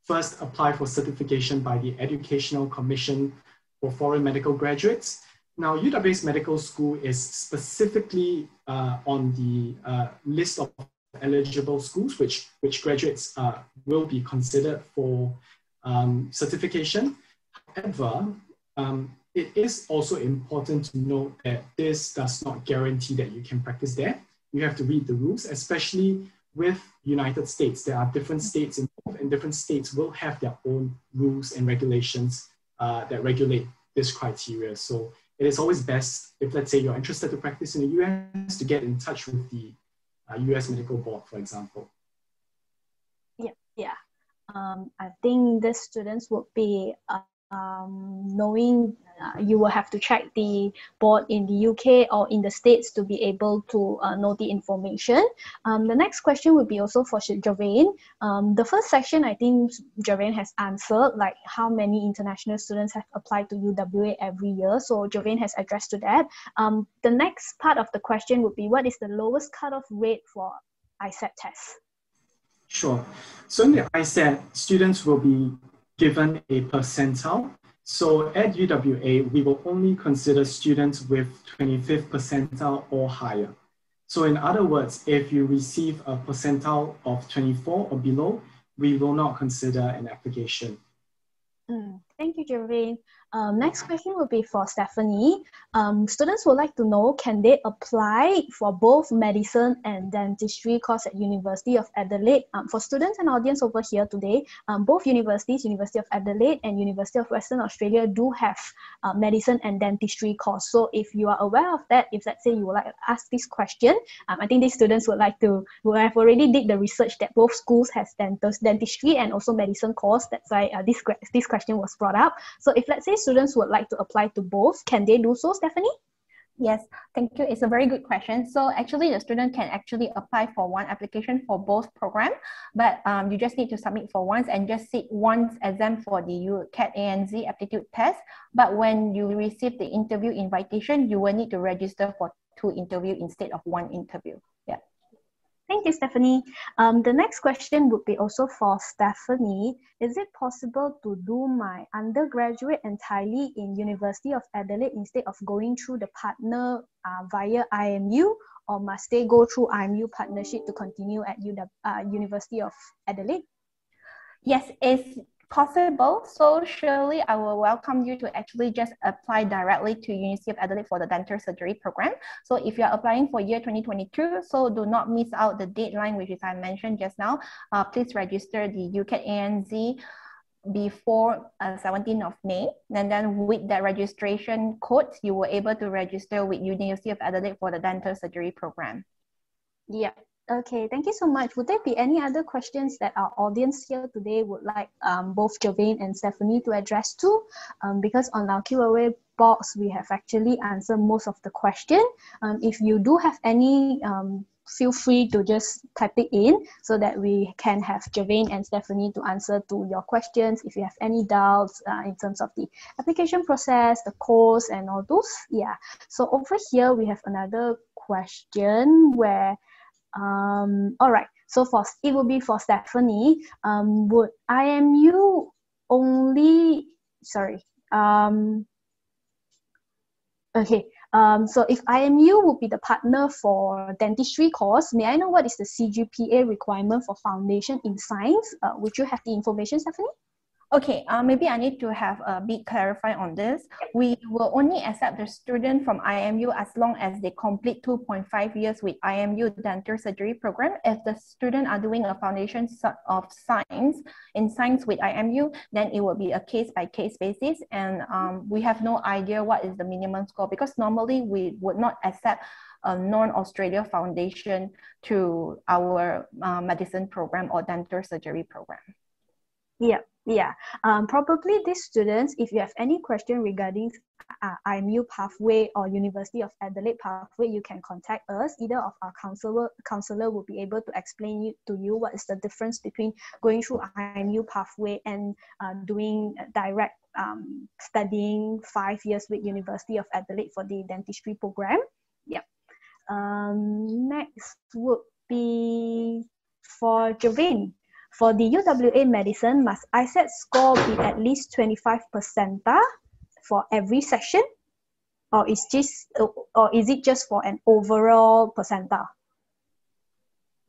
first apply for certification by the Educational Commission for Foreign Medical Graduates. Now, UWA's medical school is specifically uh, on the uh, list of eligible schools which, which graduates uh, will be considered for um, certification. However, um, it is also important to note that this does not guarantee that you can practice there. You have to read the rules, especially with United States. There are different states involved, and different states will have their own rules and regulations uh, that regulate this criteria. So it is always best if, let's say, you're interested to practice in the US, to get in touch with the uh, US Medical Board, for example. Yeah, yeah. Um, I think the students would be uh, um, knowing uh, you will have to check the board in the UK or in the States to be able to uh, know the information. Um, the next question would be also for Jervain. Um, the first section, I think Jervain has answered, like how many international students have applied to UWA every year. So Jervain has addressed to that. Um, the next part of the question would be, what is the lowest cutoff rate for ISAT tests? Sure. So in the ISAT, students will be given a percentile so at UWA, we will only consider students with 25th percentile or higher. So in other words, if you receive a percentile of 24 or below, we will not consider an application. Mm, thank you, Jervain. Um, next question will be for Stephanie. Um, students would like to know, can they apply for both medicine and dentistry course at University of Adelaide? Um, for students and audience over here today, um, both universities, University of Adelaide and University of Western Australia do have uh, medicine and dentistry course. So if you are aware of that, if let's say you would like to ask this question, um, I think these students would like to, will have already did the research that both schools has dentistry and also medicine course. That's why uh, this, this question was brought up. So if let's say students would like to apply to both, can they do so, Stephanie? Yes, thank you. It's a very good question. So actually, the student can actually apply for one application for both program, but um, you just need to submit for once and just sit once exam for the UCAT ANZ aptitude test. But when you receive the interview invitation, you will need to register for two interview instead of one interview. Thank you, Stephanie. Um, the next question would be also for Stephanie. Is it possible to do my undergraduate entirely in University of Adelaide instead of going through the partner uh, via IMU or must they go through IMU partnership to continue at UW, uh, University of Adelaide? Yes, it's possible. So surely I will welcome you to actually just apply directly to University of Adelaide for the dental surgery program. So if you're applying for year 2022, so do not miss out the deadline, which is I mentioned just now. Uh, please register the UCAT ANZ before uh, 17th of May. And then with that registration code, you were able to register with University of Adelaide for the dental surgery program. Yeah, Okay, thank you so much. Would there be any other questions that our audience here today would like um, both Jervain and Stephanie to address to? Um, because on our Q&A box, we have actually answered most of the question. Um, if you do have any, um, feel free to just type it in so that we can have Jervain and Stephanie to answer to your questions. If you have any doubts uh, in terms of the application process, the course and all those. Yeah, so over here, we have another question where um, all right. So for it would be for Stephanie. Um, would IMU only? Sorry. Um, okay. Um, so if IMU would be the partner for dentistry course, may I know what is the CGPA requirement for foundation in science? Uh, would you have the information, Stephanie? Okay, uh, maybe I need to have a bit clarify on this. We will only accept the student from IMU as long as they complete 2.5 years with IMU dental surgery program. If the student are doing a foundation of science in science with IMU, then it will be a case by case basis. And um, we have no idea what is the minimum score because normally we would not accept a non-Australia foundation to our uh, medicine program or dental surgery program. Yeah. Yeah, um, probably these students, if you have any question regarding uh, IMU pathway or University of Adelaide pathway, you can contact us. Either of our counselor counselor will be able to explain you, to you what is the difference between going through IMU pathway and uh, doing direct um, studying five years with University of Adelaide for the dentistry program. Yep. Um, next would be for Jervain. For the UWA medicine, must ISAT score be at least 25 percentile for every section? Or is, just, or is it just for an overall percentile?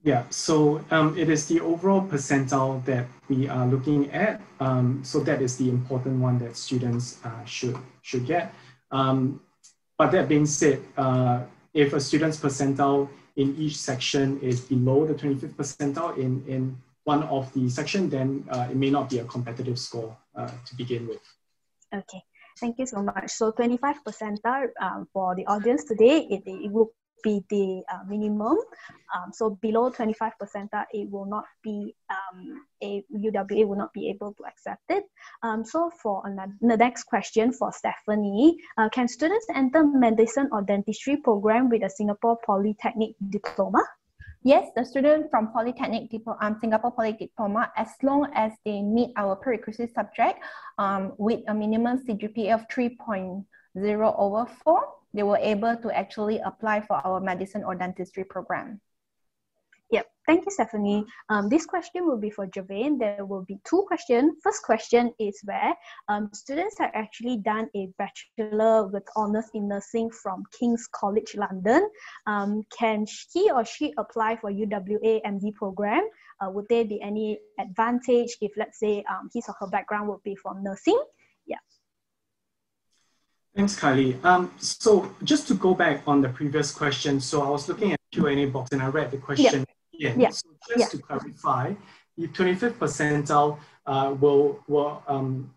Yeah, so um, it is the overall percentile that we are looking at. Um, so that is the important one that students uh, should, should get. Um, but that being said, uh, if a student's percentile in each section is below the 25th percentile in, in one of the section, then uh, it may not be a competitive score uh, to begin with. Okay, thank you so much. So 25 percentile um, for the audience today, it, it will be the uh, minimum. Um, so below 25 percentile, it will not be um, a UWA will not be able to accept it. Um, so for another, the next question for Stephanie, uh, can students enter medicine or dentistry program with a Singapore Polytechnic diploma? Yes, the student from Polytechnic Diploma, um, Singapore Polytechnic Diploma, as long as they meet our prerequisite subject um, with a minimum CGPA of 3.0 over 4, they were able to actually apply for our medicine or dentistry program. Yep. Thank you, Stephanie. Um, this question will be for Javain. There will be two questions. First question is where um, students have actually done a bachelor with honors in nursing from King's College London. Um, can he or she apply for UWA MD program? Uh, would there be any advantage if, let's say, um, his or her background would be from nursing? Yeah. Thanks, Kylie. Um, so just to go back on the previous question, so I was looking at Q&A box and I read the question yep. Again. Yeah. So just Yeah. to clarify, the 25th percentile uh, will, will, um,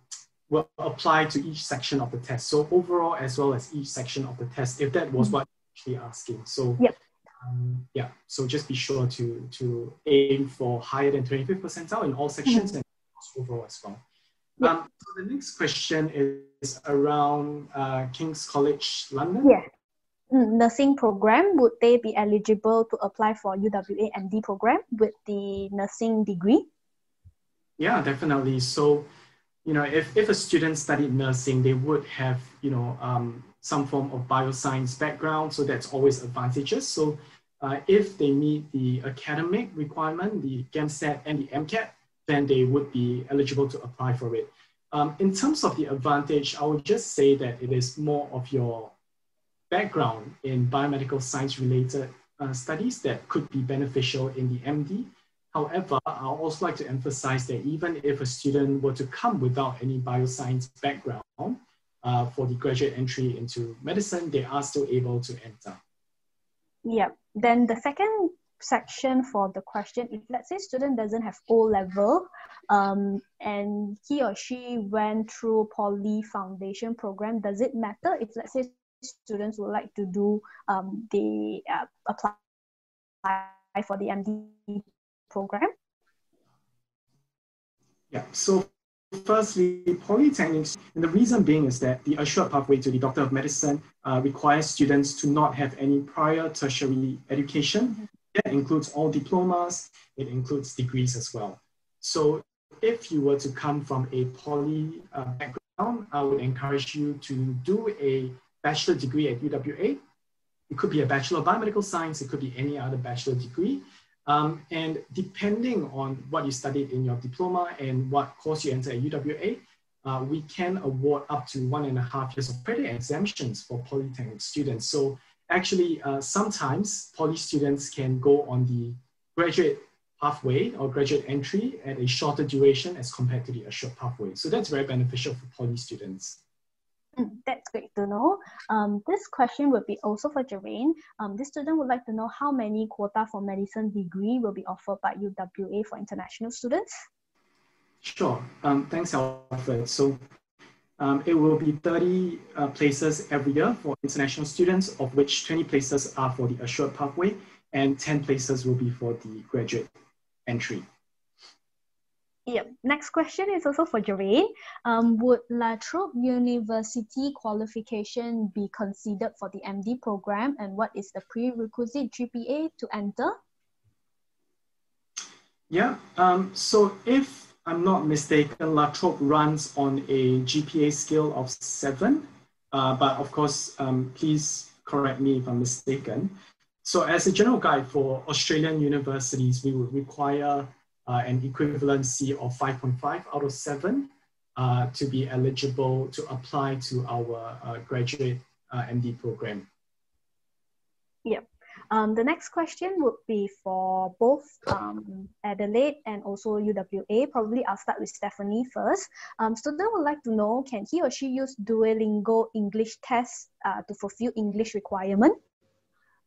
will apply to each section of the test. So overall, as well as each section of the test, if that was what you're actually asking. So Yep. um, yeah, so just be sure to, to aim for higher than 25th percentile in all sections and overall as well. Yep. Um, so the next question is around uh, King's College London. Yeah. Mm, Nursing program, would they be eligible to apply for UWA MD program with the nursing degree? Yeah, definitely. So, you know, if, if a student studied nursing, they would have, you know, um, some form of bioscience background. So that's always advantageous. So uh, if they meet the academic requirement, the GAMSAT and the MCAT, then they would be eligible to apply for it. Um, in terms of the advantage, I would just say that it is more of your background in biomedical science related uh, studies that could be beneficial in the MD. However, I also like to emphasize that even if a student were to come without any bioscience background uh, for the graduate entry into medicine, they are still able to enter. Yeah. Then the second section for the question, if let's say student doesn't have O level, um, and he or she went through Poly Foundation program, does it matter if let's say students would like to do um, the uh, apply for the MD program? Yeah, so firstly, polytechnics, and the reason being is that the assured pathway to the Doctor of Medicine uh, requires students to not have any prior tertiary education. That includes all diplomas, it includes degrees as well. So if you were to come from a poly uh, background, I would encourage you to do a bachelor degree at UWA. It could be a Bachelor of Biomedical Science, it could be any other bachelor degree. Um, and depending on what you studied in your diploma and what course you enter at UWA, uh, we can award up to one and a half years of credit exemptions for polytechnic students. So actually, uh, sometimes poly students can go on the graduate pathway or graduate entry at a shorter duration as compared to the assured pathway. So that's very beneficial for poly students. Mm, That's great to know. Um, this question would be also for Jeraine. Um, this student would like to know how many quota for medicine degree will be offered by UWA for international students. Sure. Um, thanks, Alfred. So um, it will be 30 uh, places every year for international students, of which 20 places are for the assured pathway and 10 places will be for the graduate entry. Yep. Next question is also for Jeraine. Um, would La Trobe University qualification be considered for the MD program, and what is the prerequisite GPA to enter? Yeah, um, so if I'm not mistaken, La Trobe runs on a GPA scale of seven, uh, but of course, um, please correct me if I'm mistaken. So as a general guide for Australian universities, we would require uh, an equivalency of 5.5 out of seven uh, to be eligible to apply to our uh, graduate uh, MD program. Yep. Um, the next question would be for both um, Adelaide and also UWA. Probably I'll start with Stephanie first. Um, student would like to know, can he or she use Duolingo English test uh, to fulfill English requirement?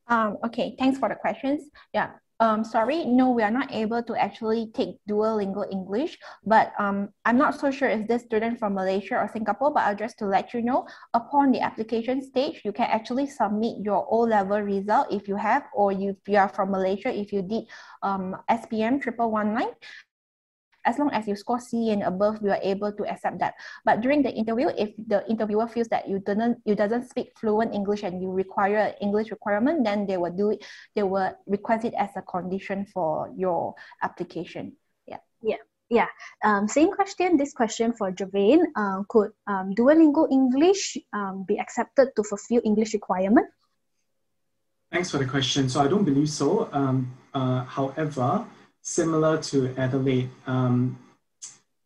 Um, okay, thanks for the questions. Yeah, um, sorry, no, we are not able to actually take Duolingo English, but um, I'm not so sure if this student from Malaysia or Singapore, but I'll just to let you know, upon the application stage, you can actually submit your O-level result if you have, or if you are from Malaysia, if you did um, SPM triple one nine, as long as you score C and above, we are able to accept that. But during the interview, if the interviewer feels that you don't you doesn't speak fluent English and you require English requirement, then they will do it. They will request it as a condition for your application. Yeah. Yeah. Yeah. Um, same question. This question for Javane. Um, could um, Duolingo English um, be accepted to fulfill English requirement? Thanks for the question. So I don't believe so. Um, uh, however, similar to Adelaide, um,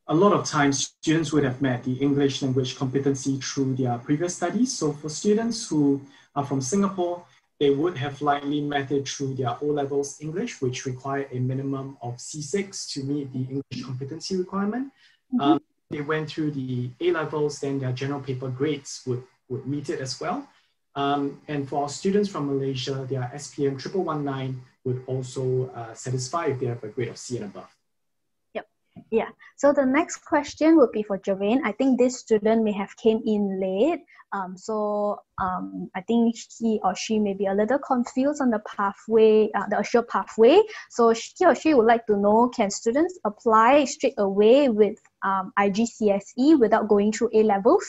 a lot of times students would have met the English language competency through their previous studies. So for students who are from Singapore, they would have likely met it through their O-levels English, which require a minimum of C6 to meet the English competency requirement. Mm-hmm. Um, they went through the A-levels, then their general paper grades would, would meet it as well. Um, and for students from Malaysia, their SPM 1119 would also uh, satisfy if they have a grade of C and above. Yep. Yeah. So the next question would be for Javane. I think this student may have came in late. Um, so um, I think he or she may be a little confused on the pathway, uh, the assured pathway. So he or she would like to know, can students apply straight away with um, IGCSE without going through A levels?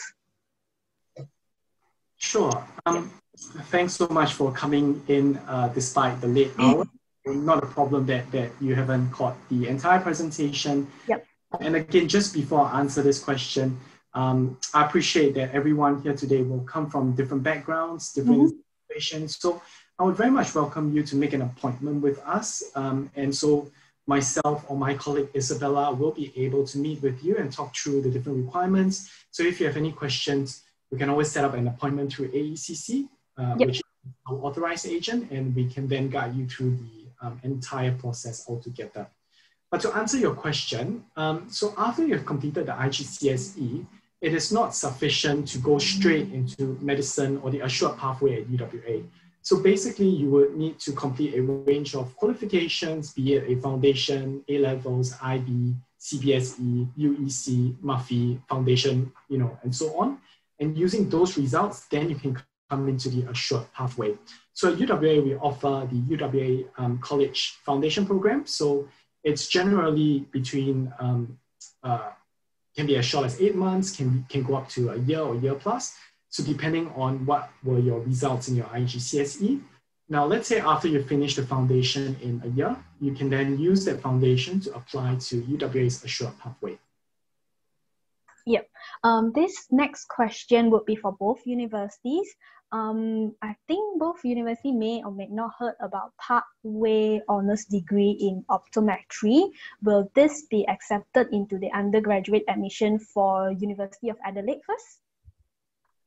Sure. Um, thanks so much for coming in uh, despite the late hour. Not a problem that, that you haven't caught the entire presentation. Yep. And again, just before I answer this question, um, I appreciate that everyone here today will come from different backgrounds, different mm-hmm. situations. So I would very much welcome you to make an appointment with us. Um, and so myself or my colleague Isabella will be able to meet with you and talk through the different requirements. So if you have any questions, we can always set up an appointment through AECC uh, yep. which is our authorized agent, and we can then guide you through the um, entire process altogether. But to answer your question, um, so after you've completed the IGCSE, it is not sufficient to go straight into medicine or the assured pathway at UWA. So basically, you would need to complete a range of qualifications, be it a foundation, A levels, IB, CBSE, UEC, MUFY, foundation, you know, and so on. And using those results, then you can come into the assured pathway. So at UWA, we offer the UWA um, College Foundation Program. So it's generally between, um, uh, can be as short as eight months, can, can go up to a year or year plus. So depending on what were your results in your IGCSE. Now, let's say after you finish the foundation in a year, you can then use that foundation to apply to UWA's assured pathway. Yep. Um, this next question would be for both universities. Um, I think both university may or may not heard about pathway honors degree in optometry. Will this be accepted into the undergraduate admission for University of Adelaide first?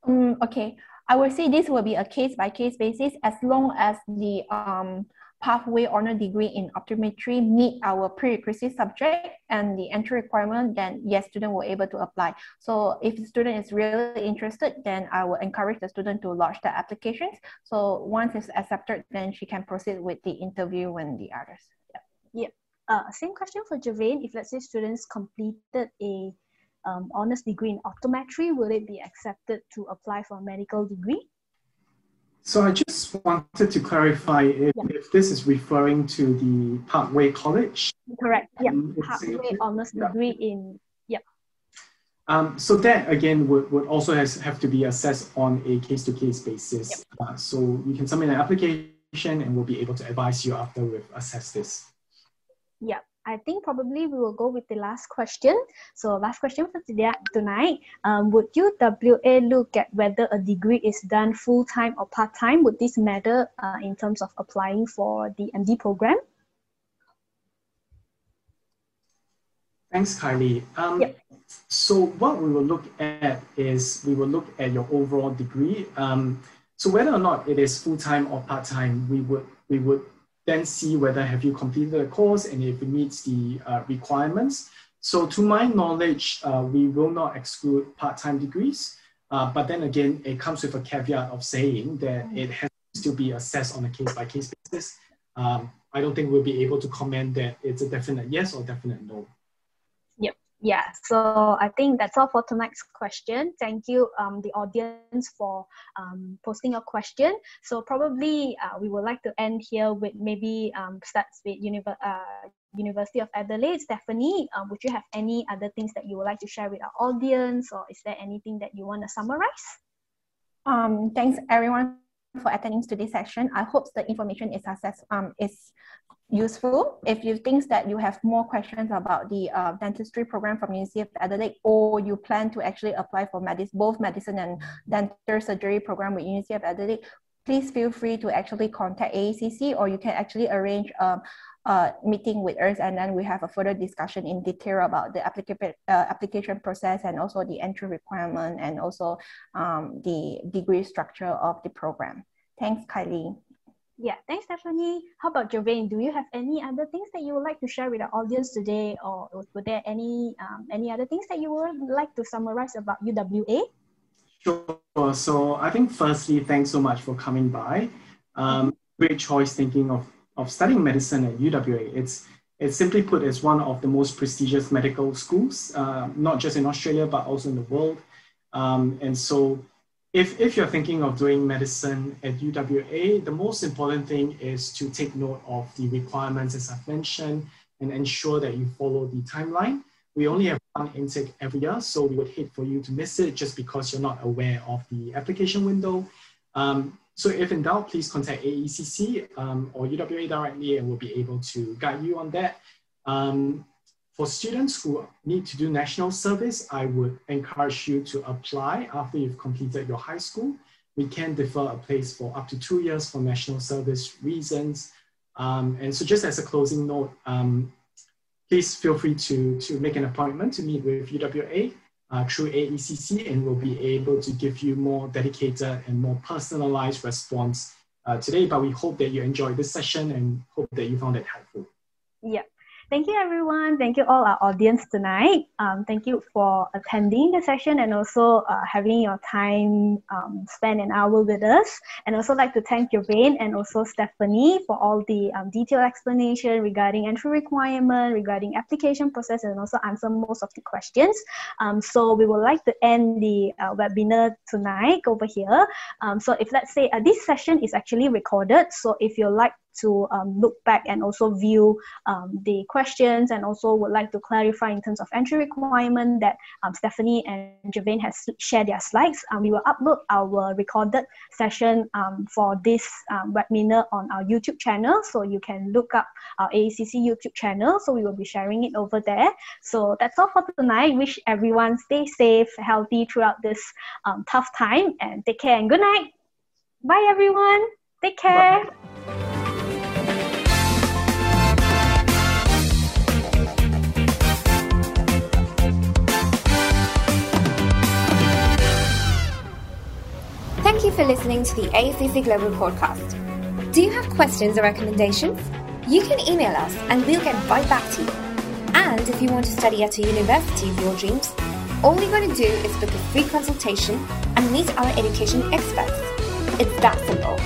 Um, okay, I will say this will be a case by case basis as long as the um, pathway honor degree in optometry meet our prerequisite subject and the entry requirement, then yes, student will able to apply. So if the student is really interested, then I will encourage the student to lodge the applications. So once it's accepted, then she can proceed with the interview and the others. Yeah. yeah. Uh, same question for Javane. If let's say students completed a um, honors degree in optometry, will it be accepted to apply for a medical degree? So I just wanted to clarify if, yeah. if this is referring to the Parkway College. Correct. Yeah. Um, Parkway honors yeah. degree in yeah. Um, so that again would, would also has, have to be assessed on a case-to-case basis. Yep. Uh, so you can submit an application and we'll be able to advise you after we've assessed this. Yeah. I think probably we will go with the last question. So last question for today, tonight. Um, would UWA look at whether a degree is done full-time or part-time? Would this matter uh, in terms of applying for the MD program? Thanks, Kylie. Um, yep. So what we will look at is we will look at your overall degree. Um, so whether or not it is full-time or part-time, we would we would then see whether have you completed the course and if it meets the uh, requirements. So to my knowledge, uh, we will not exclude part-time degrees, uh, but then again, it comes with a caveat of saying that mm. it has to be assessed on a case-by-case basis. Um, I don't think we'll be able to comment that it's a definite yes or definite no. Yeah. So I think that's all for tonight's question. Thank you, um, the audience, for um, posting a question. So probably uh, we would like to end here with maybe um, starts with univer- uh, University of Adelaide. Stephanie, um, would you have any other things that you would like to share with our audience, or is there anything that you want to summarize? Um, thanks everyone for attending today's session. I hope the information is success um, is useful. If you think that you have more questions about the uh, dentistry program from University of Adelaide, or you plan to actually apply for medis- both medicine and dental surgery program with University of Adelaide, please feel free to actually contact AECC, or you can actually arrange um, a meeting with us, and then we have a further discussion in detail about the applica- uh, application process and also the entry requirement and also um, the degree structure of the program. Thanks, Kylie. Yeah, thanks, Stephanie. How about Jervain? Do you have any other things that you would like to share with our audience today, or were there any um, any other things that you would like to summarize about UWA? Sure. So I think firstly, thanks so much for coming by. Um, great choice thinking of, of studying medicine at UWA. It's it's simply put as one of the most prestigious medical schools, uh, not just in Australia but also in the world. Um, and so if, if you're thinking of doing medicine at UWA, the most important thing is to take note of the requirements as I've mentioned and ensure that you follow the timeline. We only have one intake every year, so we would hate for you to miss it just because you're not aware of the application window. Um, so if in doubt, please contact AECC um, or UWA directly and we'll be able to guide you on that. Um, for students who need to do national service, I would encourage you to apply after you've completed your high school. We can defer a place for up to two years for national service reasons. Um, and so just as a closing note, um, please feel free to, to make an appointment to meet with UWA uh, through AECC and we'll be able to give you more dedicated and more personalized response uh, today. But we hope that you enjoyed this session and hope that you found it helpful. Yeah. Thank you, everyone. Thank you, all our audience tonight. Um, thank you for attending the session and also uh, having your time um, spend an hour with us. And also like to thank Jervain and also Stephanie for all the um, detailed explanation regarding entry requirement, regarding application process, and also answer most of the questions. Um, so we would like to end the uh, webinar tonight over here. Um, so if let's say uh, this session is actually recorded, so if you like to um, look back and also view um, the questions and also would like to clarify in terms of entry requirement that um, Stephanie and Jervain has shared their slides. Um, we will upload our recorded session um, for this um, webinar on our YouTube channel. So you can look up our AECC YouTube channel. So we will be sharing it over there. So that's all for tonight. Wish everyone stay safe, healthy throughout this tough time and take care and good night. Bye everyone. Take care. Bye. You for listening to the AECC Global podcast. Do you have questions or recommendations? You can email us and we'll get right back to you. And if you want to study at a university of your dreams, all you got to do is book a free consultation and meet our education experts. It's that simple.